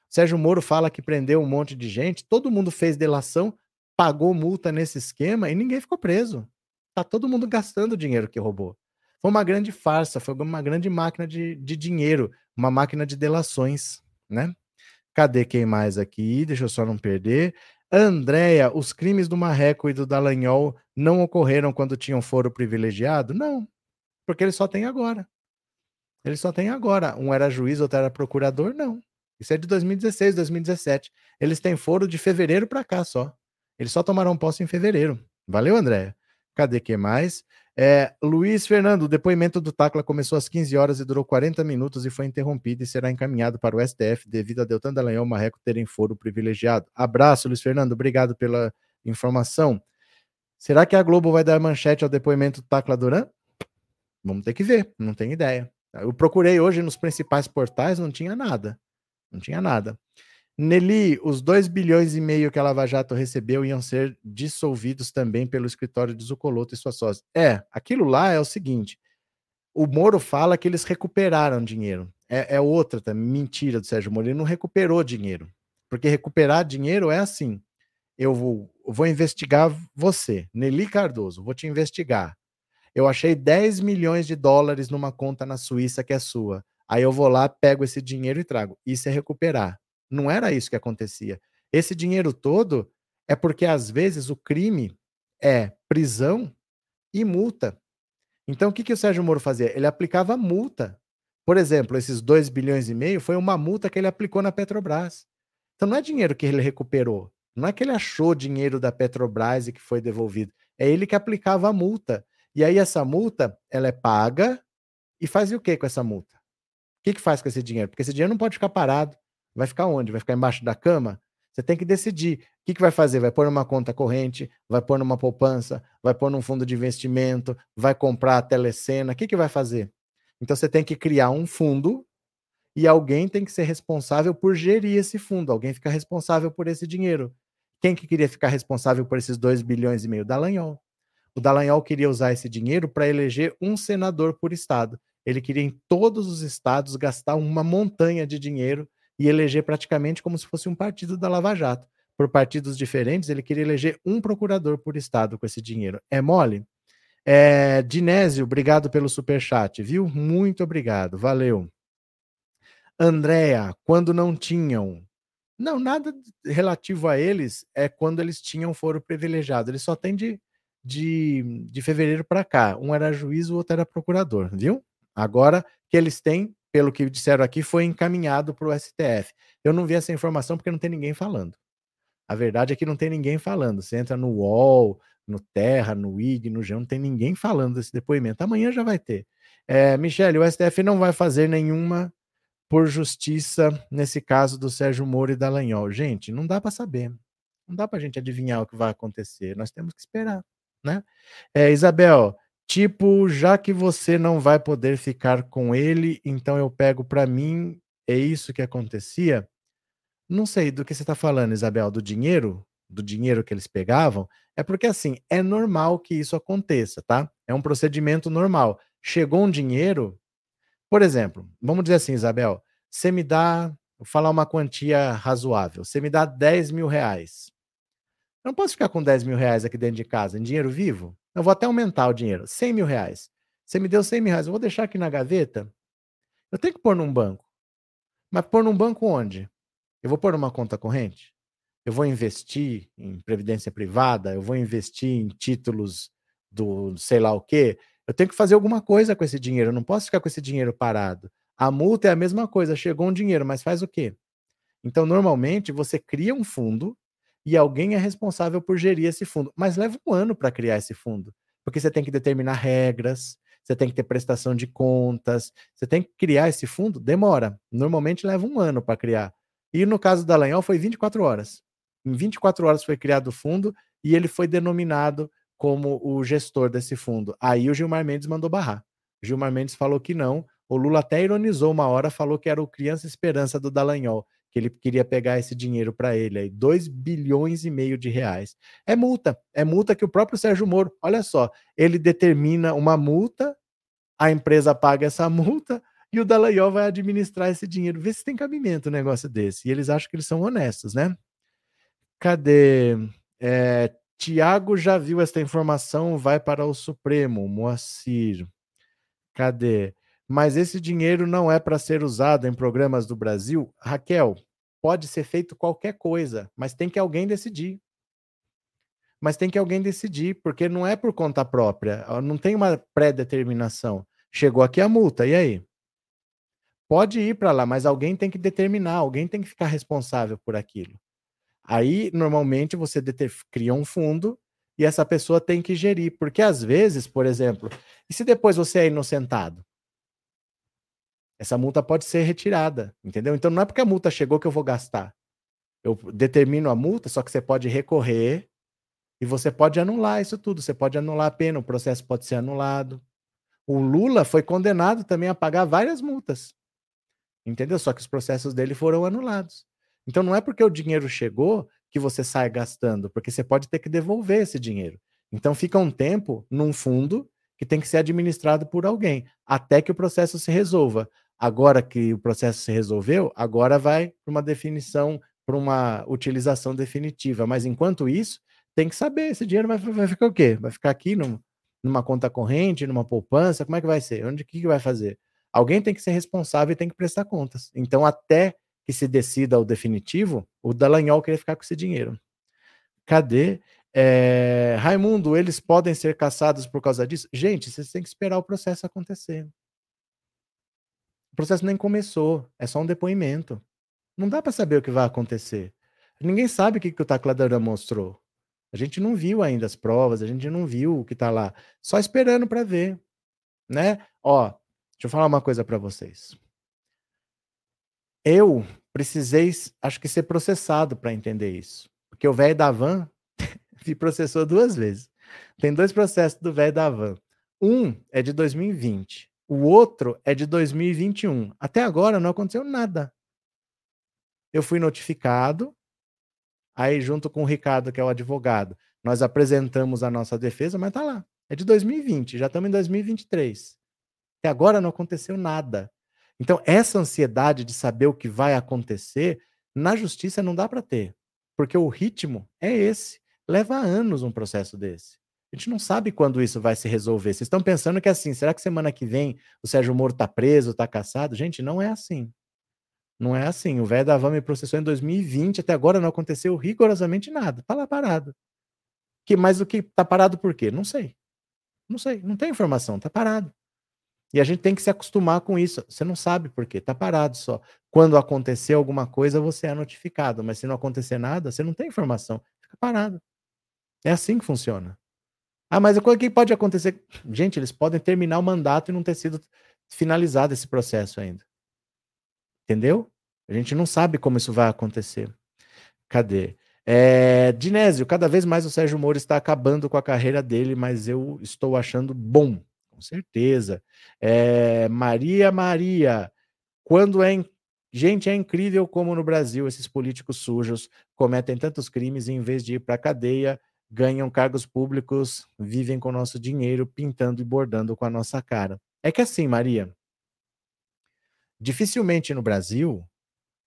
Sérgio Moro fala que prendeu um monte de gente, todo mundo fez delação, pagou multa nesse esquema e ninguém ficou preso. Tá todo mundo gastando o dinheiro que roubou. Foi uma grande farsa, foi uma grande máquina de, de dinheiro, uma máquina de delações, né? Cadê quem mais aqui? Deixa eu só não perder. Andréia, os crimes do Marreco e do Dallagnol não ocorreram quando tinham foro privilegiado? Não, porque eles só têm agora. Eles só têm agora. Um era juiz, outro era procurador? Não. Isso é de 2016, 2017. Eles têm foro de fevereiro para cá só. Eles só tomaram posse em fevereiro. Valeu, Andréia. Cadê que mais? É, Luiz Fernando, o depoimento do Tacla começou às 15 horas e durou 40 minutos e foi interrompido e será encaminhado para o STF devido a Deltan Dallagnol e Marreco terem foro privilegiado. Abraço, Luiz Fernando, obrigado pela informação. Será que a Globo vai dar manchete ao depoimento do Tacla Duran? Vamos ter que ver, não tenho ideia. Eu procurei hoje nos principais portais, não tinha nada. Não tinha nada. Nelly, os 2 bilhões e meio que a Lava Jato recebeu iam ser dissolvidos também pelo escritório de Zucoloto e suas sócias. É, aquilo lá é o seguinte: o Moro fala que eles recuperaram dinheiro. É, é outra tá? mentira do Sérgio Moro. Ele não recuperou dinheiro. Porque recuperar dinheiro é assim: eu vou, vou investigar você, Nelly Cardoso, vou te investigar. Eu achei 10 milhões de dólares numa conta na Suíça que é sua. Aí eu vou lá, pego esse dinheiro e trago. Isso é recuperar. Não era isso que acontecia. Esse dinheiro todo é porque às vezes o crime é prisão e multa. Então o que, que o Sérgio Moro fazia? Ele aplicava multa. Por exemplo, esses 2 bilhões e meio foi uma multa que ele aplicou na Petrobras. Então não é dinheiro que ele recuperou. Não é que ele achou dinheiro da Petrobras e que foi devolvido. É ele que aplicava a multa. E aí essa multa, ela é paga e faz o que com essa multa? O que, que faz com esse dinheiro? Porque esse dinheiro não pode ficar parado. Vai ficar onde? Vai ficar embaixo da cama? Você tem que decidir. O que, que vai fazer? Vai pôr numa conta corrente? Vai pôr numa poupança? Vai pôr num fundo de investimento? Vai comprar a telecena? O que, que vai fazer? Então você tem que criar um fundo e alguém tem que ser responsável por gerir esse fundo. Alguém fica responsável por esse dinheiro. Quem que queria ficar responsável por esses 2 bilhões e meio? Dallagnol. O Dallagnol queria usar esse dinheiro para eleger um senador por estado. Ele queria em todos os estados gastar uma montanha de dinheiro e eleger praticamente como se fosse um partido da Lava Jato. Por partidos diferentes, ele queria eleger um procurador por estado com esse dinheiro. É mole? É, Dinésio, obrigado pelo super chat, viu? Muito obrigado, valeu. Andréa, quando não tinham. Não, nada relativo a eles é quando eles tinham foro privilegiado. Eles só têm de, de, de fevereiro para cá. Um era juiz, o outro era procurador, viu? Agora que eles têm pelo que disseram aqui, foi encaminhado para o STF. Eu não vi essa informação porque não tem ninguém falando. A verdade é que não tem ninguém falando. Você entra no UOL, no Terra, no IG, no G, não tem ninguém falando desse depoimento. Amanhã já vai ter. É, Michele, o STF não vai fazer nenhuma por justiça nesse caso do Sérgio Moro e da Lanhol. Gente, não dá para saber. Não dá para a gente adivinhar o que vai acontecer. Nós temos que esperar, né? É, Isabel, Tipo, já que você não vai poder ficar com ele, então eu pego para mim. É isso que acontecia? Não sei do que você está falando, Isabel, do dinheiro, do dinheiro que eles pegavam. É porque assim, é normal que isso aconteça, tá? É um procedimento normal. Chegou um dinheiro, por exemplo, vamos dizer assim, Isabel, você me dá, vou falar uma quantia razoável, você me dá 10 mil reais. Eu não posso ficar com 10 mil reais aqui dentro de casa, em dinheiro vivo? Eu vou até aumentar o dinheiro. 100 mil reais. Você me deu 100 mil reais. Eu vou deixar aqui na gaveta. Eu tenho que pôr num banco. Mas pôr num banco onde? Eu vou pôr numa conta corrente? Eu vou investir em previdência privada? Eu vou investir em títulos do sei lá o quê? Eu tenho que fazer alguma coisa com esse dinheiro. Eu não posso ficar com esse dinheiro parado. A multa é a mesma coisa. Chegou um dinheiro, mas faz o quê? Então, normalmente, você cria um fundo e alguém é responsável por gerir esse fundo. Mas leva um ano para criar esse fundo, porque você tem que determinar regras, você tem que ter prestação de contas, você tem que criar esse fundo, demora. Normalmente leva um ano para criar. E no caso da Lanhol foi 24 horas. Em 24 horas foi criado o fundo e ele foi denominado como o gestor desse fundo. Aí o Gilmar Mendes mandou barrar. O Gilmar Mendes falou que não. O Lula até ironizou uma hora, falou que era o Criança Esperança do Dallagnol ele queria pegar esse dinheiro para ele aí, 2 bilhões e meio de reais. É multa, é multa que o próprio Sérgio Moro, olha só, ele determina uma multa, a empresa paga essa multa e o Dallagnol vai administrar esse dinheiro. Vê se tem cabimento um negócio desse. E eles acham que eles são honestos, né? Cadê? É, Tiago já viu essa informação, vai para o Supremo, Moacir. Cadê? Mas esse dinheiro não é para ser usado em programas do Brasil? Raquel, pode ser feito qualquer coisa, mas tem que alguém decidir. Mas tem que alguém decidir, porque não é por conta própria, não tem uma pré-determinação. Chegou aqui a multa, e aí? Pode ir para lá, mas alguém tem que determinar, alguém tem que ficar responsável por aquilo. Aí, normalmente, você cria um fundo e essa pessoa tem que gerir, porque às vezes, por exemplo, e se depois você é inocentado? Essa multa pode ser retirada, entendeu? Então não é porque a multa chegou que eu vou gastar. Eu determino a multa, só que você pode recorrer e você pode anular isso tudo. Você pode anular a pena, o processo pode ser anulado. O Lula foi condenado também a pagar várias multas. Entendeu? Só que os processos dele foram anulados. Então não é porque o dinheiro chegou que você sai gastando, porque você pode ter que devolver esse dinheiro. Então fica um tempo num fundo que tem que ser administrado por alguém, até que o processo se resolva. Agora que o processo se resolveu, agora vai para uma definição, para uma utilização definitiva. Mas enquanto isso, tem que saber, esse dinheiro vai, vai ficar o quê? Vai ficar aqui num, numa conta corrente, numa poupança? Como é que vai ser? Onde que, que vai fazer? Alguém tem que ser responsável e tem que prestar contas. Então, até que se decida o definitivo, o Dallagnol queria ficar com esse dinheiro. Cadê? É, Raimundo, eles podem ser caçados por causa disso? Gente, vocês têm que esperar o processo acontecer. Processo nem começou, é só um depoimento. Não dá para saber o que vai acontecer. Ninguém sabe o que, que o tacladora mostrou. A gente não viu ainda as provas, a gente não viu o que está lá. Só esperando para ver, né? Ó, deixa eu falar uma coisa para vocês. Eu precisei, acho que ser processado para entender isso, porque o velho da van me processou duas vezes. Tem dois processos do velho da van. Um é de 2020, o outro é de 2021. Até agora não aconteceu nada. Eu fui notificado, aí junto com o Ricardo, que é o advogado, nós apresentamos a nossa defesa, mas tá lá. É de 2020, já estamos em 2023. Até agora não aconteceu nada. Então, essa ansiedade de saber o que vai acontecer, na justiça não dá para ter, porque o ritmo é esse. Leva anos um processo desse. A gente não sabe quando isso vai se resolver. Vocês estão pensando que é assim, será que semana que vem o Sérgio Moro está preso, está caçado? Gente, não é assim. Não é assim. O velho da Van me processou em 2020, até agora não aconteceu rigorosamente nada. Está lá parado. Que, mas o que está parado por quê? Não sei. Não sei. Não tem informação, está parado. E a gente tem que se acostumar com isso. Você não sabe por quê, tá parado só. Quando acontecer alguma coisa, você é notificado, mas se não acontecer nada, você não tem informação, fica parado. É assim que funciona. Ah, mas o que pode acontecer? Gente, eles podem terminar o mandato e não ter sido finalizado esse processo ainda. Entendeu? A gente não sabe como isso vai acontecer. Cadê? É, Dinésio, cada vez mais o Sérgio Moro está acabando com a carreira dele, mas eu estou achando bom com certeza. É, Maria Maria, quando é. Gente, é incrível como no Brasil esses políticos sujos cometem tantos crimes e, em vez de ir para a cadeia, ganham cargos públicos, vivem com nosso dinheiro, pintando e bordando com a nossa cara. É que assim, Maria, dificilmente no Brasil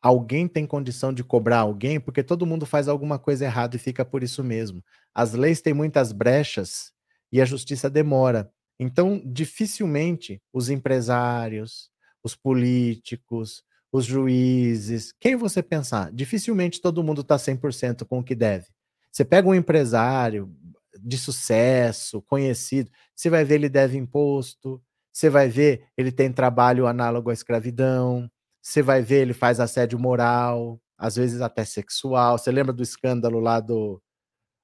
alguém tem condição de cobrar alguém porque todo mundo faz alguma coisa errada e fica por isso mesmo. As leis têm muitas brechas e a justiça demora. Então, dificilmente os empresários, os políticos, os juízes, quem você pensar, dificilmente todo mundo está 100% com o que deve. Você pega um empresário de sucesso, conhecido, você vai ver ele deve imposto, você vai ver ele tem trabalho análogo à escravidão, você vai ver ele faz assédio moral, às vezes até sexual. Você lembra do escândalo lá do,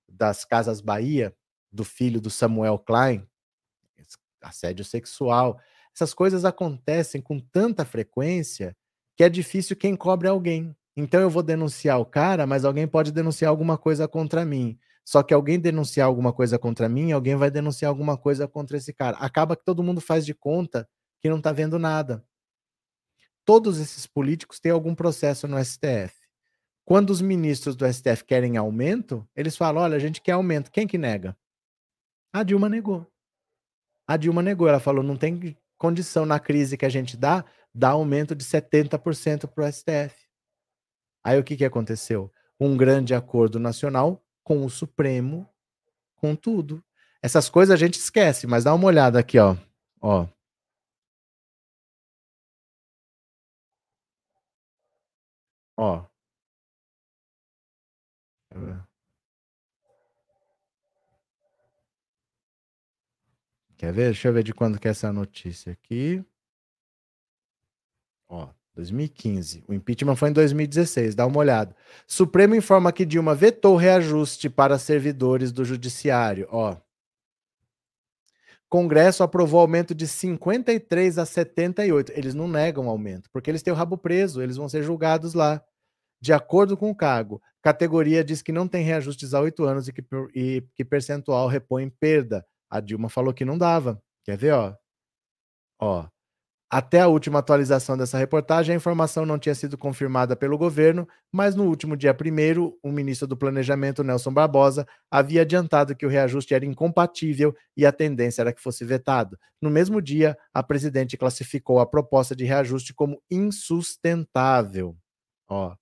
das Casas Bahia, do filho do Samuel Klein? assédio sexual. Essas coisas acontecem com tanta frequência que é difícil quem cobre alguém. Então eu vou denunciar o cara, mas alguém pode denunciar alguma coisa contra mim. Só que alguém denunciar alguma coisa contra mim, alguém vai denunciar alguma coisa contra esse cara. Acaba que todo mundo faz de conta que não está vendo nada. Todos esses políticos têm algum processo no STF. Quando os ministros do STF querem aumento, eles falam: olha, a gente quer aumento. Quem que nega? A Dilma negou. A Dilma negou, ela falou: não tem condição na crise que a gente dá, dar aumento de 70% para o STF. Aí o que, que aconteceu? Um grande acordo nacional com o Supremo, com tudo. Essas coisas a gente esquece, mas dá uma olhada aqui, ó. Ó. Ó. Quer ver? Deixa eu ver de quando que é essa notícia aqui. Ó, 2015. O impeachment foi em 2016, dá uma olhada. Supremo informa que Dilma vetou reajuste para servidores do judiciário, ó. Congresso aprovou aumento de 53 a 78. Eles não negam aumento, porque eles têm o rabo preso, eles vão ser julgados lá. De acordo com o cargo, categoria diz que não tem reajustes há oito anos e que, e que percentual repõe perda. A Dilma falou que não dava. Quer ver, ó? Ó. Até a última atualização dessa reportagem, a informação não tinha sido confirmada pelo governo, mas no último dia 1 o ministro do Planejamento, Nelson Barbosa, havia adiantado que o reajuste era incompatível e a tendência era que fosse vetado. No mesmo dia, a presidente classificou a proposta de reajuste como insustentável. Ó.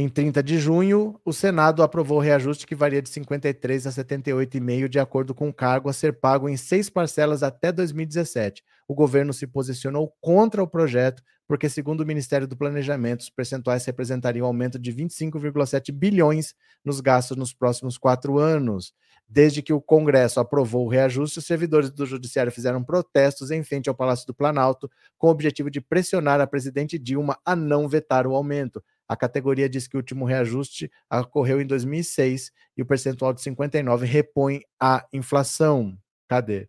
Em 30 de junho, o Senado aprovou o reajuste que varia de 53 a 78,5 de acordo com o cargo a ser pago em seis parcelas até 2017. O governo se posicionou contra o projeto porque, segundo o Ministério do Planejamento, os percentuais representariam um aumento de 25,7 bilhões nos gastos nos próximos quatro anos. Desde que o Congresso aprovou o reajuste, os servidores do Judiciário fizeram protestos em frente ao Palácio do Planalto com o objetivo de pressionar a presidente Dilma a não vetar o aumento. A categoria diz que o último reajuste ocorreu em 2006 e o percentual de 59 repõe a inflação. Cadê?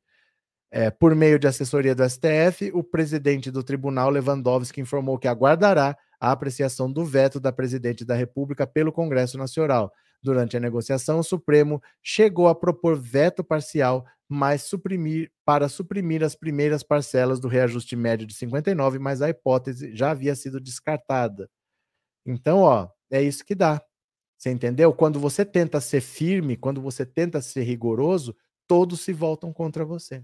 É, por meio de assessoria do STF, o presidente do tribunal, Lewandowski, informou que aguardará a apreciação do veto da presidente da República pelo Congresso Nacional. Durante a negociação, o Supremo chegou a propor veto parcial, mas suprimir, para suprimir as primeiras parcelas do reajuste médio de 59, mas a hipótese já havia sido descartada. Então, ó, é isso que dá. Você entendeu? Quando você tenta ser firme, quando você tenta ser rigoroso, todos se voltam contra você.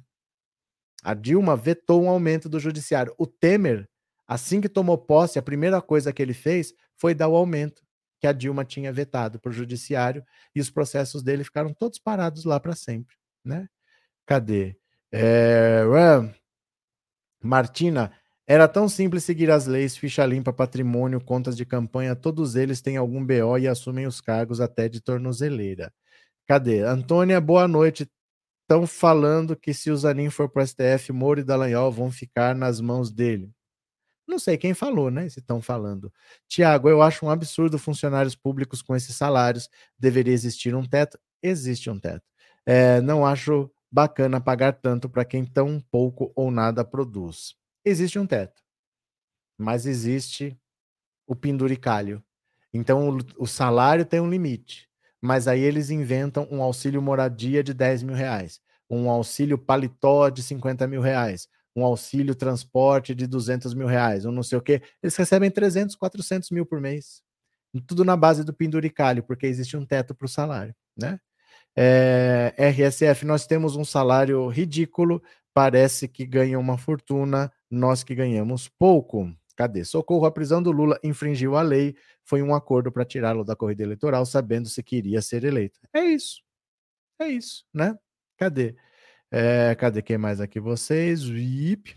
A Dilma vetou um aumento do judiciário. O Temer, assim que tomou posse, a primeira coisa que ele fez foi dar o aumento que a Dilma tinha vetado para o judiciário e os processos dele ficaram todos parados lá para sempre, né? Cadê? É... Martina, era tão simples seguir as leis, ficha limpa, patrimônio, contas de campanha, todos eles têm algum BO e assumem os cargos até de tornozeleira. Cadê? Antônia, boa noite. Estão falando que se o Zanin for para o STF, Moro e Dallagnol vão ficar nas mãos dele. Não sei quem falou, né? Se estão falando. Tiago, eu acho um absurdo funcionários públicos com esses salários. Deveria existir um teto? Existe um teto. É, não acho bacana pagar tanto para quem tão pouco ou nada produz existe um teto, mas existe o penduricalho. Então, o, o salário tem um limite, mas aí eles inventam um auxílio moradia de 10 mil reais, um auxílio paletó de 50 mil reais, um auxílio transporte de 200 mil reais, um não sei o quê. Eles recebem 300, 400 mil por mês. Tudo na base do penduricalho, porque existe um teto para o salário, né? É, RSF, nós temos um salário ridículo, parece que ganha uma fortuna, nós que ganhamos pouco. Cadê? Socorro, a prisão do Lula infringiu a lei, foi um acordo para tirá-lo da corrida eleitoral, sabendo se queria ser eleito. É isso. É isso, né? Cadê? É, cadê quem mais aqui? Vocês? Vip.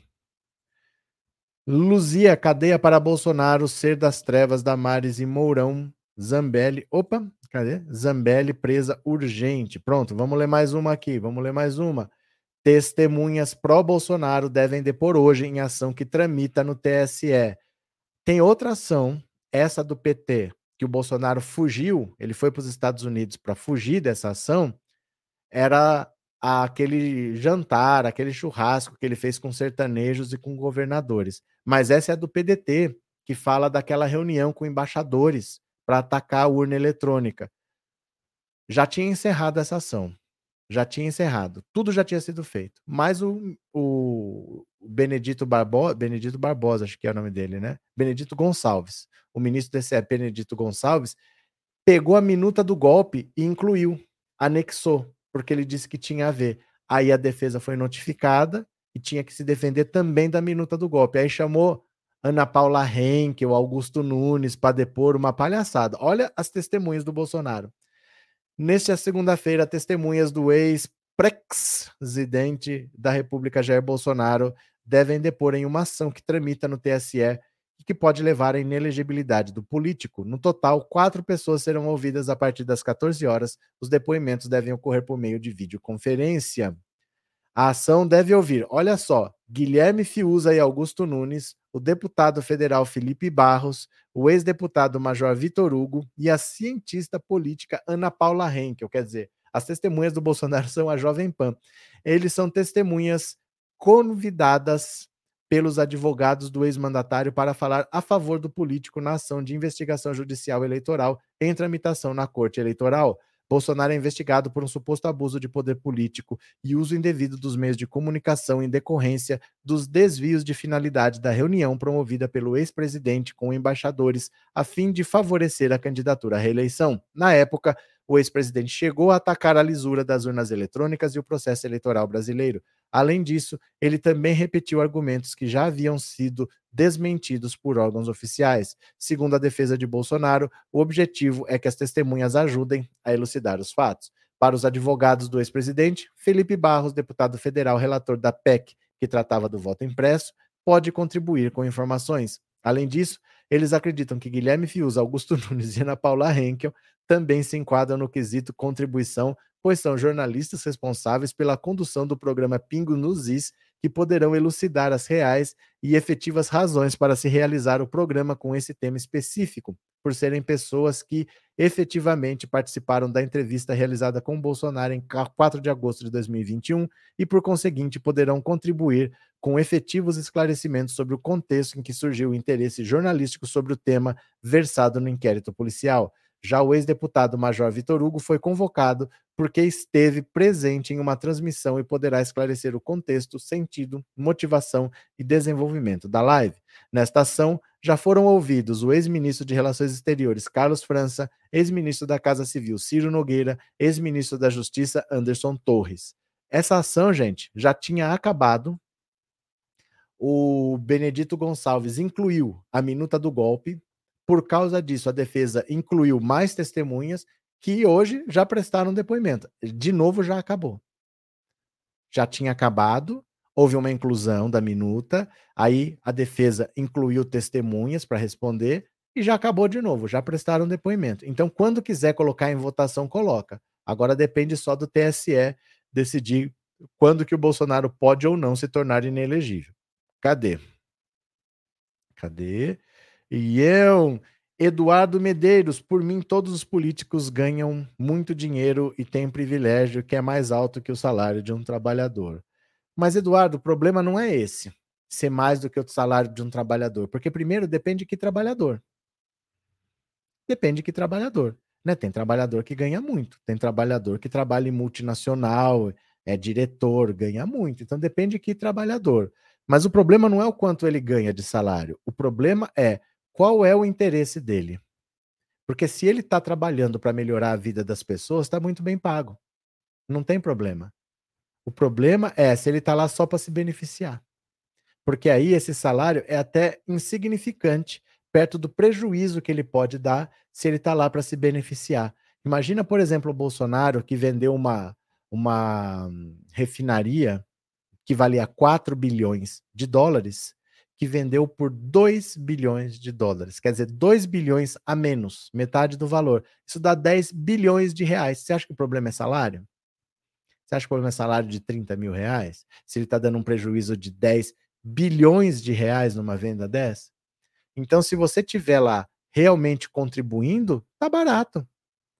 Luzia, cadeia para Bolsonaro, ser das trevas, Damares e Mourão, Zambelli. Opa, cadê? Zambelli presa urgente. Pronto, vamos ler mais uma aqui, vamos ler mais uma. Testemunhas pró-Bolsonaro devem depor hoje em ação que tramita no TSE. Tem outra ação, essa do PT, que o Bolsonaro fugiu, ele foi para os Estados Unidos para fugir dessa ação, era aquele jantar, aquele churrasco que ele fez com sertanejos e com governadores. Mas essa é do PDT, que fala daquela reunião com embaixadores para atacar a urna eletrônica. Já tinha encerrado essa ação já tinha encerrado. Tudo já tinha sido feito. Mas o, o Benedito Barbosa, Benedito Barbosa, acho que é o nome dele, né? Benedito Gonçalves. O ministro desse é Benedito Gonçalves pegou a minuta do golpe e incluiu, anexou, porque ele disse que tinha a ver. Aí a defesa foi notificada e tinha que se defender também da minuta do golpe. Aí chamou Ana Paula Henkel, Augusto Nunes para depor uma palhaçada. Olha as testemunhas do Bolsonaro. Nesta segunda-feira, testemunhas do ex-presidente da República Jair Bolsonaro devem depor em uma ação que tramita no TSE e que pode levar à inelegibilidade do político. No total, quatro pessoas serão ouvidas a partir das 14 horas. Os depoimentos devem ocorrer por meio de videoconferência. A ação deve ouvir, olha só, Guilherme Fiuza e Augusto Nunes, o deputado federal Felipe Barros, o ex-deputado Major Vitor Hugo e a cientista política Ana Paula Henkel. Quer dizer, as testemunhas do Bolsonaro são a Jovem Pan. Eles são testemunhas convidadas pelos advogados do ex-mandatário para falar a favor do político na ação de investigação judicial eleitoral em tramitação na Corte Eleitoral. Bolsonaro é investigado por um suposto abuso de poder político e uso indevido dos meios de comunicação em decorrência dos desvios de finalidade da reunião promovida pelo ex-presidente com embaixadores a fim de favorecer a candidatura à reeleição. Na época, o ex-presidente chegou a atacar a lisura das urnas eletrônicas e o processo eleitoral brasileiro. Além disso, ele também repetiu argumentos que já haviam sido desmentidos por órgãos oficiais. Segundo a defesa de Bolsonaro, o objetivo é que as testemunhas ajudem a elucidar os fatos. Para os advogados do ex-presidente, Felipe Barros, deputado federal relator da PEC, que tratava do voto impresso, pode contribuir com informações. Além disso, eles acreditam que Guilherme Fius, Augusto Nunes e Ana Paula Henkel também se enquadram no quesito contribuição, pois são jornalistas responsáveis pela condução do programa Pingo nos Is, que poderão elucidar as reais e efetivas razões para se realizar o programa com esse tema específico, por serem pessoas que efetivamente participaram da entrevista realizada com Bolsonaro em 4 de agosto de 2021 e, por conseguinte, poderão contribuir com efetivos esclarecimentos sobre o contexto em que surgiu o interesse jornalístico sobre o tema versado no inquérito policial. Já o ex-deputado Major Vitor Hugo foi convocado porque esteve presente em uma transmissão e poderá esclarecer o contexto, sentido, motivação e desenvolvimento da live. Nesta ação, já foram ouvidos o ex-ministro de Relações Exteriores Carlos França, ex-ministro da Casa Civil Ciro Nogueira, ex-ministro da Justiça Anderson Torres. Essa ação, gente, já tinha acabado. O Benedito Gonçalves incluiu a minuta do golpe, por causa disso, a defesa incluiu mais testemunhas que hoje já prestaram depoimento. De novo, já acabou. Já tinha acabado, houve uma inclusão da minuta, aí a defesa incluiu testemunhas para responder e já acabou de novo, já prestaram depoimento. Então, quando quiser colocar em votação, coloca. Agora depende só do TSE decidir quando que o Bolsonaro pode ou não se tornar inelegível. Cadê? Cadê? E eu, Eduardo Medeiros, por mim, todos os políticos ganham muito dinheiro e têm privilégio que é mais alto que o salário de um trabalhador. Mas, Eduardo, o problema não é esse, ser mais do que o salário de um trabalhador, porque primeiro depende de que trabalhador. Depende de que trabalhador. Né? Tem trabalhador que ganha muito, tem trabalhador que trabalha em multinacional, é diretor, ganha muito. Então depende de que trabalhador. Mas o problema não é o quanto ele ganha de salário. O problema é qual é o interesse dele? Porque se ele está trabalhando para melhorar a vida das pessoas, está muito bem pago. Não tem problema. O problema é se ele está lá só para se beneficiar. Porque aí esse salário é até insignificante perto do prejuízo que ele pode dar se ele está lá para se beneficiar. Imagina, por exemplo, o Bolsonaro que vendeu uma, uma refinaria que valia 4 bilhões de dólares que vendeu por 2 bilhões de dólares. Quer dizer, 2 bilhões a menos, metade do valor. Isso dá 10 bilhões de reais. Você acha que o problema é salário? Você acha que o problema é salário de 30 mil reais? Se ele está dando um prejuízo de 10 bilhões de reais numa venda dessa? Então, se você tiver lá realmente contribuindo, tá barato.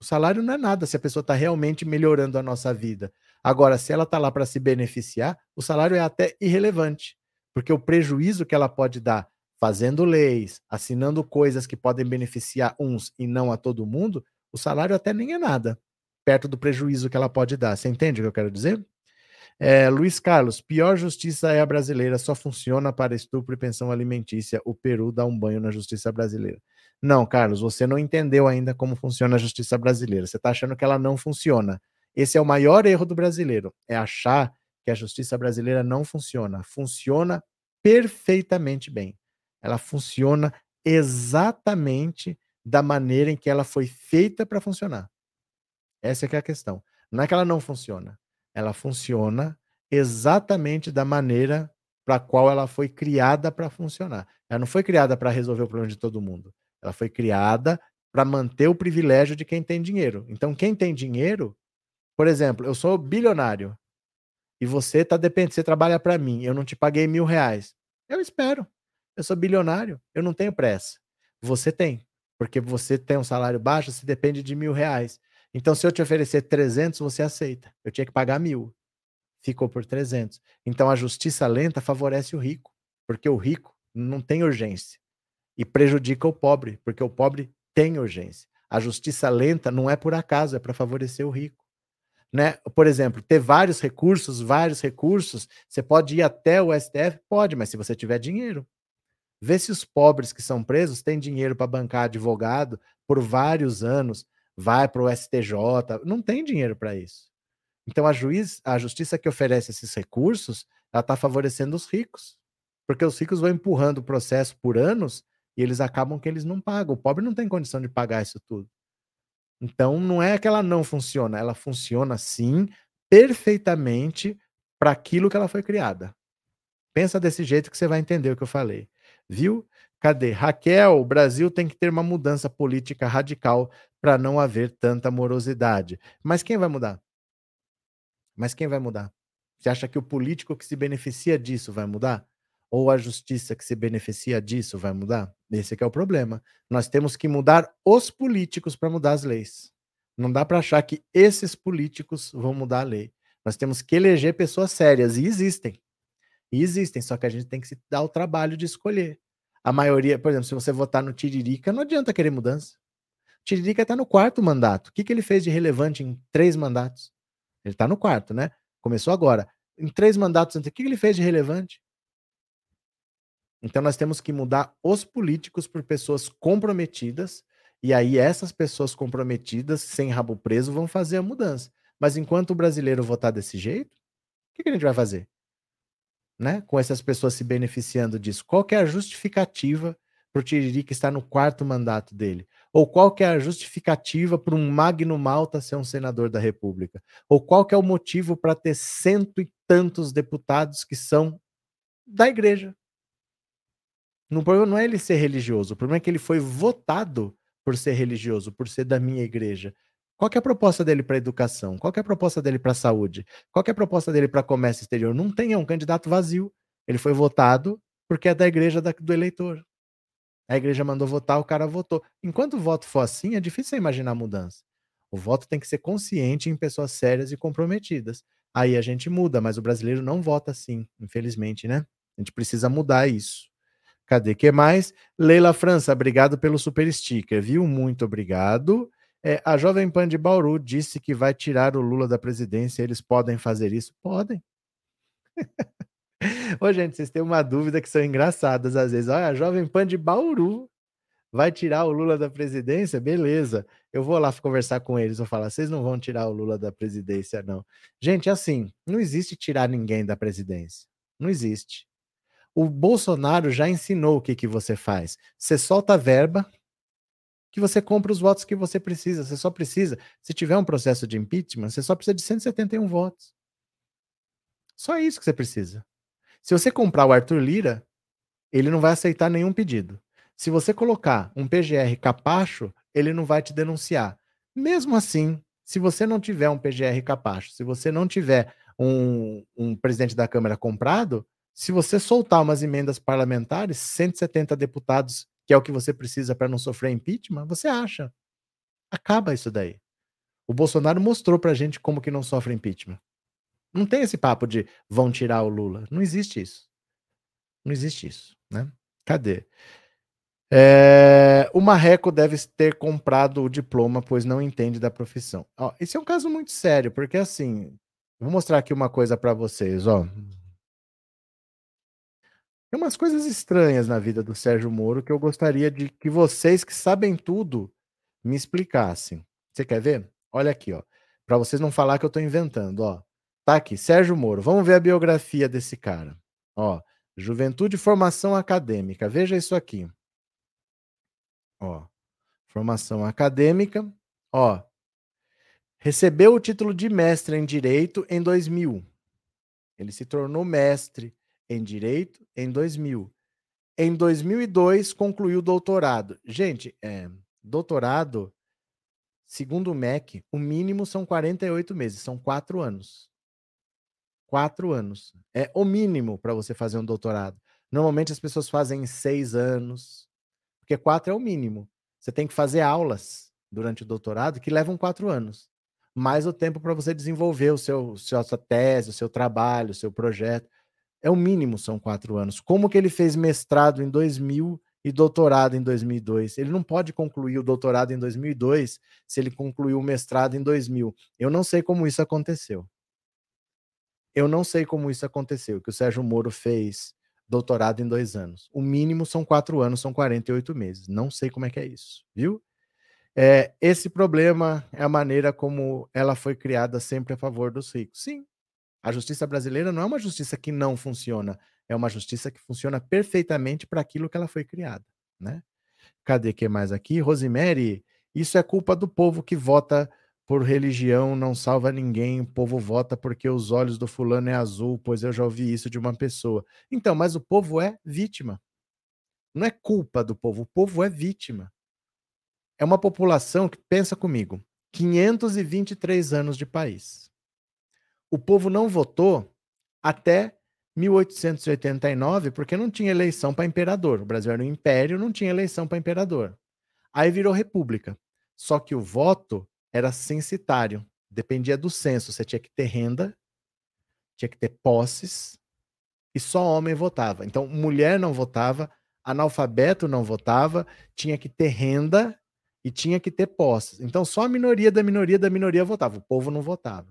O salário não é nada se a pessoa está realmente melhorando a nossa vida. Agora, se ela está lá para se beneficiar, o salário é até irrelevante. Porque o prejuízo que ela pode dar fazendo leis, assinando coisas que podem beneficiar uns e não a todo mundo, o salário até nem é nada, perto do prejuízo que ela pode dar. Você entende o que eu quero dizer? É, Luiz Carlos, pior justiça é a brasileira, só funciona para estupro e pensão alimentícia. O Peru dá um banho na justiça brasileira. Não, Carlos, você não entendeu ainda como funciona a justiça brasileira. Você está achando que ela não funciona. Esse é o maior erro do brasileiro, é achar que a justiça brasileira não funciona. Funciona perfeitamente bem. Ela funciona exatamente da maneira em que ela foi feita para funcionar. Essa é, é a questão. Não é que ela não funciona. Ela funciona exatamente da maneira para a qual ela foi criada para funcionar. Ela não foi criada para resolver o problema de todo mundo. Ela foi criada para manter o privilégio de quem tem dinheiro. Então, quem tem dinheiro, por exemplo, eu sou bilionário e você tá dependendo, você trabalha para mim, eu não te paguei mil reais. Eu espero. Eu sou bilionário, eu não tenho pressa. Você tem, porque você tem um salário baixo, você depende de mil reais. Então, se eu te oferecer 300, você aceita. Eu tinha que pagar mil. Ficou por 300. Então, a justiça lenta favorece o rico, porque o rico não tem urgência. E prejudica o pobre, porque o pobre tem urgência. A justiça lenta não é por acaso, é para favorecer o rico. Né? Por exemplo, ter vários recursos, vários recursos, você pode ir até o STF? Pode, mas se você tiver dinheiro. Vê se os pobres que são presos têm dinheiro para bancar advogado por vários anos, vai para o STJ, não tem dinheiro para isso. Então a juiz, a justiça que oferece esses recursos, ela está favorecendo os ricos, porque os ricos vão empurrando o processo por anos e eles acabam que eles não pagam. O pobre não tem condição de pagar isso tudo. Então não é que ela não funciona, ela funciona sim perfeitamente para aquilo que ela foi criada. Pensa desse jeito que você vai entender o que eu falei. Viu? Cadê? Raquel, o Brasil tem que ter uma mudança política radical para não haver tanta morosidade. Mas quem vai mudar? Mas quem vai mudar? Você acha que o político que se beneficia disso vai mudar? Ou a justiça que se beneficia disso vai mudar? Esse é o problema. Nós temos que mudar os políticos para mudar as leis. Não dá para achar que esses políticos vão mudar a lei. Nós temos que eleger pessoas sérias e existem. E existem, só que a gente tem que se dar o trabalho de escolher. A maioria, por exemplo, se você votar no Tiririca, não adianta querer mudança. O Tiririca está no quarto mandato. O que, que ele fez de relevante em três mandatos? Ele está no quarto, né? Começou agora. Em três mandatos o que, que ele fez de relevante? Então nós temos que mudar os políticos por pessoas comprometidas, e aí essas pessoas comprometidas, sem rabo preso, vão fazer a mudança. Mas enquanto o brasileiro votar desse jeito, o que, que a gente vai fazer? né, com essas pessoas se beneficiando disso? Qual é a justificativa para o Tiririca estar no quarto mandato dele? Ou qual é a justificativa para um Magno Malta ser um senador da República? Ou qual é o motivo para ter cento e tantos deputados que são da igreja? O problema não é ele ser religioso, o problema é que ele foi votado por ser religioso, por ser da minha igreja. Qual é a proposta dele para educação? Qual é a proposta dele para saúde? Qual é a proposta dele para comércio exterior? Não tem, é um candidato vazio. Ele foi votado porque é da igreja da, do eleitor. A igreja mandou votar, o cara votou. Enquanto o voto for assim, é difícil imaginar mudança. O voto tem que ser consciente em pessoas sérias e comprometidas. Aí a gente muda, mas o brasileiro não vota assim, infelizmente, né? A gente precisa mudar isso. Cadê que mais? Leila França, obrigado pelo super sticker, viu? Muito obrigado. É, a Jovem Pan de Bauru disse que vai tirar o Lula da presidência. Eles podem fazer isso? Podem. Ô, gente, vocês têm uma dúvida que são engraçadas às vezes. Olha, a Jovem Pan de Bauru vai tirar o Lula da presidência? Beleza. Eu vou lá conversar com eles. Vou falar, vocês não vão tirar o Lula da presidência, não. Gente, assim, não existe tirar ninguém da presidência. Não existe. O Bolsonaro já ensinou o que, que você faz. Você solta verba, que você compra os votos que você precisa. Você só precisa, se tiver um processo de impeachment, você só precisa de 171 votos. Só isso que você precisa. Se você comprar o Arthur Lira, ele não vai aceitar nenhum pedido. Se você colocar um PGR capacho, ele não vai te denunciar. Mesmo assim, se você não tiver um PGR capacho, se você não tiver um, um presidente da Câmara comprado, se você soltar umas emendas parlamentares, 170 deputados que é o que você precisa para não sofrer impeachment, você acha. Acaba isso daí. O Bolsonaro mostrou pra gente como que não sofre impeachment. Não tem esse papo de vão tirar o Lula. Não existe isso. Não existe isso, né? Cadê? É, o Marreco deve ter comprado o diploma, pois não entende da profissão. Ó, esse é um caso muito sério, porque assim, vou mostrar aqui uma coisa para vocês, ó. Tem umas coisas estranhas na vida do Sérgio Moro que eu gostaria de que vocês que sabem tudo me explicassem. Você quer ver? Olha aqui, ó. Para vocês não falar que eu estou inventando, ó. Tá aqui, Sérgio Moro. Vamos ver a biografia desse cara. Ó, Juventude e Formação Acadêmica. Veja isso aqui. Ó, formação acadêmica. Ó, recebeu o título de mestre em Direito em 2000. Ele se tornou mestre em Direito em 2000. Em 2002, concluiu o doutorado. Gente, é, doutorado, segundo o MEC, o mínimo são 48 meses, são quatro anos. Quatro anos. É o mínimo para você fazer um doutorado. Normalmente as pessoas fazem seis anos, porque quatro é o mínimo. Você tem que fazer aulas durante o doutorado que levam quatro anos. Mais o tempo para você desenvolver o seu, sua tese, o seu trabalho, o seu projeto. É o mínimo, são quatro anos. Como que ele fez mestrado em 2000 e doutorado em 2002? Ele não pode concluir o doutorado em 2002 se ele concluiu o mestrado em 2000. Eu não sei como isso aconteceu. Eu não sei como isso aconteceu, que o Sérgio Moro fez doutorado em dois anos. O mínimo são quatro anos, são 48 meses. Não sei como é que é isso, viu? É, esse problema é a maneira como ela foi criada sempre a favor dos ricos. Sim, a justiça brasileira não é uma justiça que não funciona, é uma justiça que funciona perfeitamente para aquilo que ela foi criada, né? Cadê que mais aqui? Rosemary, isso é culpa do povo que vota por religião não salva ninguém, o povo vota porque os olhos do fulano é azul, pois eu já ouvi isso de uma pessoa. Então, mas o povo é vítima. Não é culpa do povo, o povo é vítima. É uma população que, pensa comigo, 523 anos de país. O povo não votou até 1889 porque não tinha eleição para imperador. O Brasil era um império, não tinha eleição para imperador. Aí virou república. Só que o voto era censitário. Dependia do censo. Você tinha que ter renda, tinha que ter posses, e só homem votava. Então, mulher não votava, analfabeto não votava, tinha que ter renda e tinha que ter posses. Então, só a minoria da minoria da minoria votava, o povo não votava.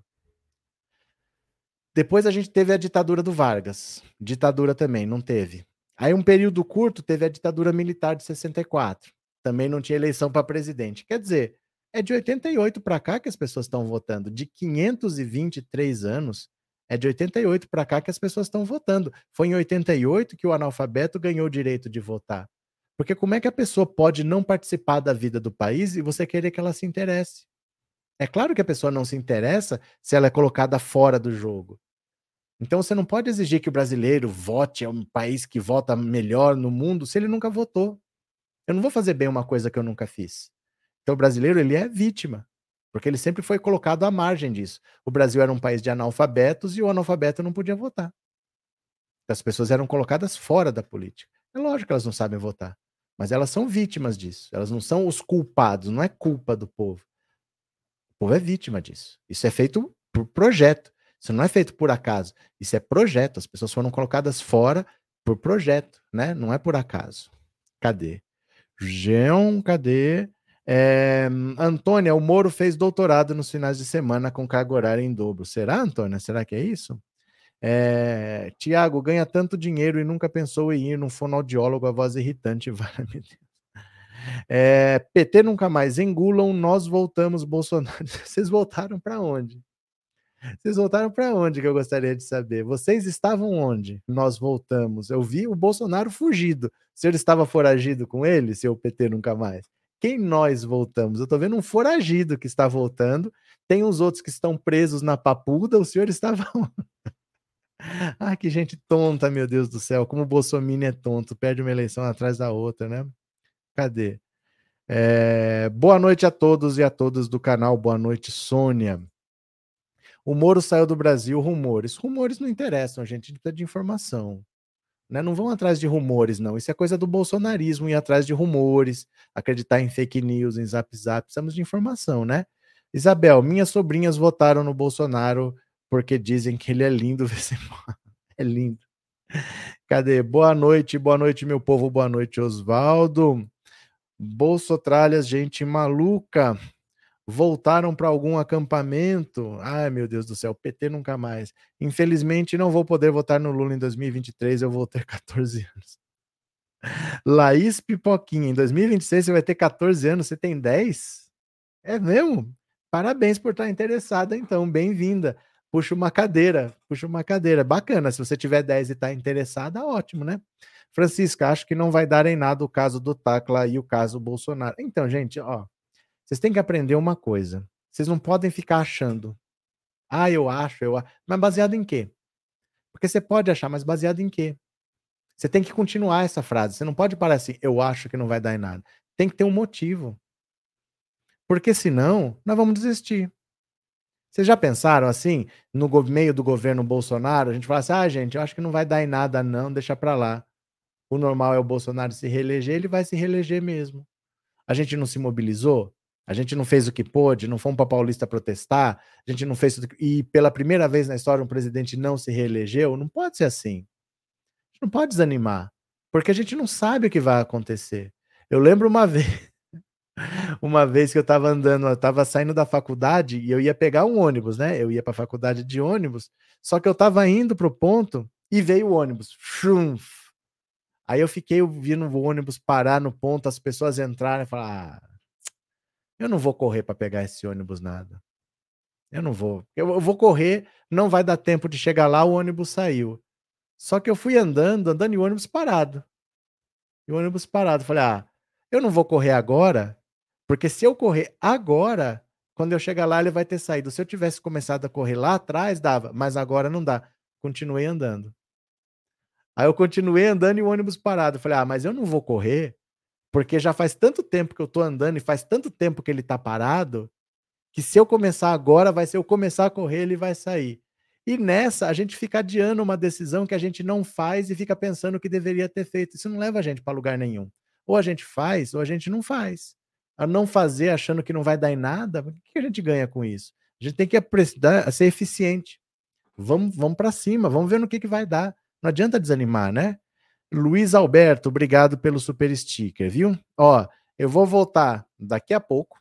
Depois a gente teve a ditadura do Vargas. Ditadura também, não teve. Aí, um período curto, teve a ditadura militar de 64. Também não tinha eleição para presidente. Quer dizer, é de 88 para cá que as pessoas estão votando. De 523 anos, é de 88 para cá que as pessoas estão votando. Foi em 88 que o analfabeto ganhou o direito de votar. Porque como é que a pessoa pode não participar da vida do país e você querer que ela se interesse? É claro que a pessoa não se interessa se ela é colocada fora do jogo. Então você não pode exigir que o brasileiro vote, é um país que vota melhor no mundo, se ele nunca votou. Eu não vou fazer bem uma coisa que eu nunca fiz. Então o brasileiro ele é vítima, porque ele sempre foi colocado à margem disso. O Brasil era um país de analfabetos e o analfabeto não podia votar. As pessoas eram colocadas fora da política. É lógico que elas não sabem votar, mas elas são vítimas disso. Elas não são os culpados, não é culpa do povo. O povo é vítima disso. Isso é feito por projeto. Isso não é feito por acaso. Isso é projeto. As pessoas foram colocadas fora por projeto, né? Não é por acaso. Cadê? Jean, cadê? É, Antônia, o Moro fez doutorado nos finais de semana com carga horária em dobro. Será, Antônia? Será que é isso? É, Tiago, ganha tanto dinheiro e nunca pensou em ir num fonoaudiólogo, a voz irritante, vale. É, PT nunca mais engulam, nós voltamos, Bolsonaro. Vocês voltaram para onde? Vocês voltaram para onde que eu gostaria de saber? Vocês estavam onde? Nós voltamos. Eu vi o Bolsonaro fugido. O senhor estava foragido com ele, seu PT nunca mais? Quem nós voltamos? Eu estou vendo um foragido que está voltando, tem uns outros que estão presos na papuda, o senhor estava. ah, que gente tonta, meu Deus do céu, como o Bolsonaro é tonto, perde uma eleição atrás da outra, né? Cadê? É... Boa noite a todos e a todas do canal, boa noite, Sônia. O Moro saiu do Brasil, rumores. Rumores não interessam, a gente precisa de informação. Né? Não vão atrás de rumores, não. Isso é coisa do bolsonarismo, ir atrás de rumores, acreditar em fake news, em zap zap. Precisamos de informação, né? Isabel, minhas sobrinhas votaram no Bolsonaro porque dizem que ele é lindo. é lindo. Cadê? Boa noite, boa noite, meu povo, boa noite, Osvaldo. Bolsotralhas, gente maluca voltaram para algum acampamento. Ai, meu Deus do céu, PT nunca mais. Infelizmente, não vou poder votar no Lula em 2023, eu vou ter 14 anos. Laís Pipoquinha, em 2026 você vai ter 14 anos, você tem 10? É mesmo? Parabéns por estar interessada, então, bem-vinda. Puxa uma cadeira, puxa uma cadeira. Bacana, se você tiver 10 e está interessada, ótimo, né? Francisca, acho que não vai dar em nada o caso do Tacla e o caso Bolsonaro. Então, gente, ó, vocês têm que aprender uma coisa. Vocês não podem ficar achando. Ah, eu acho, eu acho. Mas baseado em quê? Porque você pode achar, mas baseado em quê? Você tem que continuar essa frase. Você não pode parar assim, eu acho que não vai dar em nada. Tem que ter um motivo. Porque senão, nós vamos desistir. Vocês já pensaram assim, no meio do governo Bolsonaro, a gente fala assim: ah, gente, eu acho que não vai dar em nada, não, deixa pra lá. O normal é o Bolsonaro se reeleger, ele vai se reeleger mesmo. A gente não se mobilizou, a gente não fez o que pôde, não fomos para Paulista protestar, a gente não fez. E pela primeira vez na história um presidente não se reelegeu, não pode ser assim. A gente não pode desanimar, porque a gente não sabe o que vai acontecer. Eu lembro uma vez. Uma vez que eu estava andando, eu estava saindo da faculdade e eu ia pegar um ônibus, né? Eu ia para a faculdade de ônibus, só que eu estava indo para o ponto e veio o ônibus. Aí eu fiquei ouvindo o ônibus parar no ponto, as pessoas entrarem e falar: ah, eu não vou correr para pegar esse ônibus nada. Eu não vou. Eu, eu vou correr, não vai dar tempo de chegar lá, o ônibus saiu. Só que eu fui andando, andando e o ônibus parado. E o ônibus parado. Falei: ah, eu não vou correr agora, porque se eu correr agora, quando eu chegar lá, ele vai ter saído. Se eu tivesse começado a correr lá atrás, dava, mas agora não dá. Continuei andando. Aí eu continuei andando e o ônibus parado. falei, ah, mas eu não vou correr, porque já faz tanto tempo que eu tô andando e faz tanto tempo que ele tá parado, que se eu começar agora, vai ser eu começar a correr, ele vai sair. E nessa, a gente fica adiando uma decisão que a gente não faz e fica pensando que deveria ter feito. Isso não leva a gente para lugar nenhum. Ou a gente faz, ou a gente não faz a não fazer achando que não vai dar em nada, o que a gente ganha com isso? A gente tem que ser eficiente. Vamos, vamos para cima, vamos ver no que, que vai dar. Não adianta desanimar, né? Luiz Alberto, obrigado pelo super sticker, viu? Ó, eu vou voltar daqui a pouco,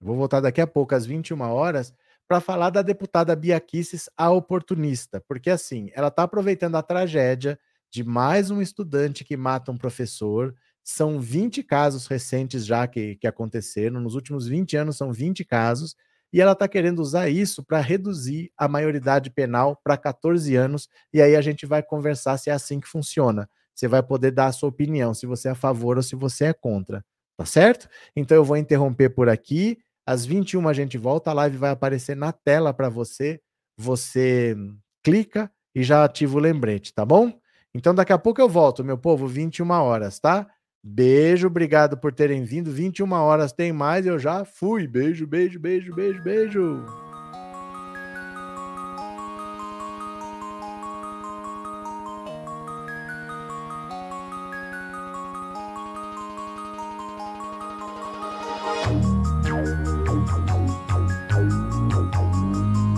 vou voltar daqui a pouco, às 21 horas, para falar da deputada Bia Kicis, a oportunista, porque assim, ela está aproveitando a tragédia de mais um estudante que mata um professor, são 20 casos recentes já que, que aconteceram. Nos últimos 20 anos são 20 casos. E ela está querendo usar isso para reduzir a maioridade penal para 14 anos. E aí a gente vai conversar se é assim que funciona. Você vai poder dar a sua opinião, se você é a favor ou se você é contra. Tá certo? Então eu vou interromper por aqui. Às 21 a gente volta, a live vai aparecer na tela para você. Você clica e já ativa o lembrete, tá bom? Então daqui a pouco eu volto, meu povo, 21 horas, tá? Beijo, obrigado por terem vindo. 21 horas tem mais, eu já fui. Beijo, beijo, beijo, beijo, beijo.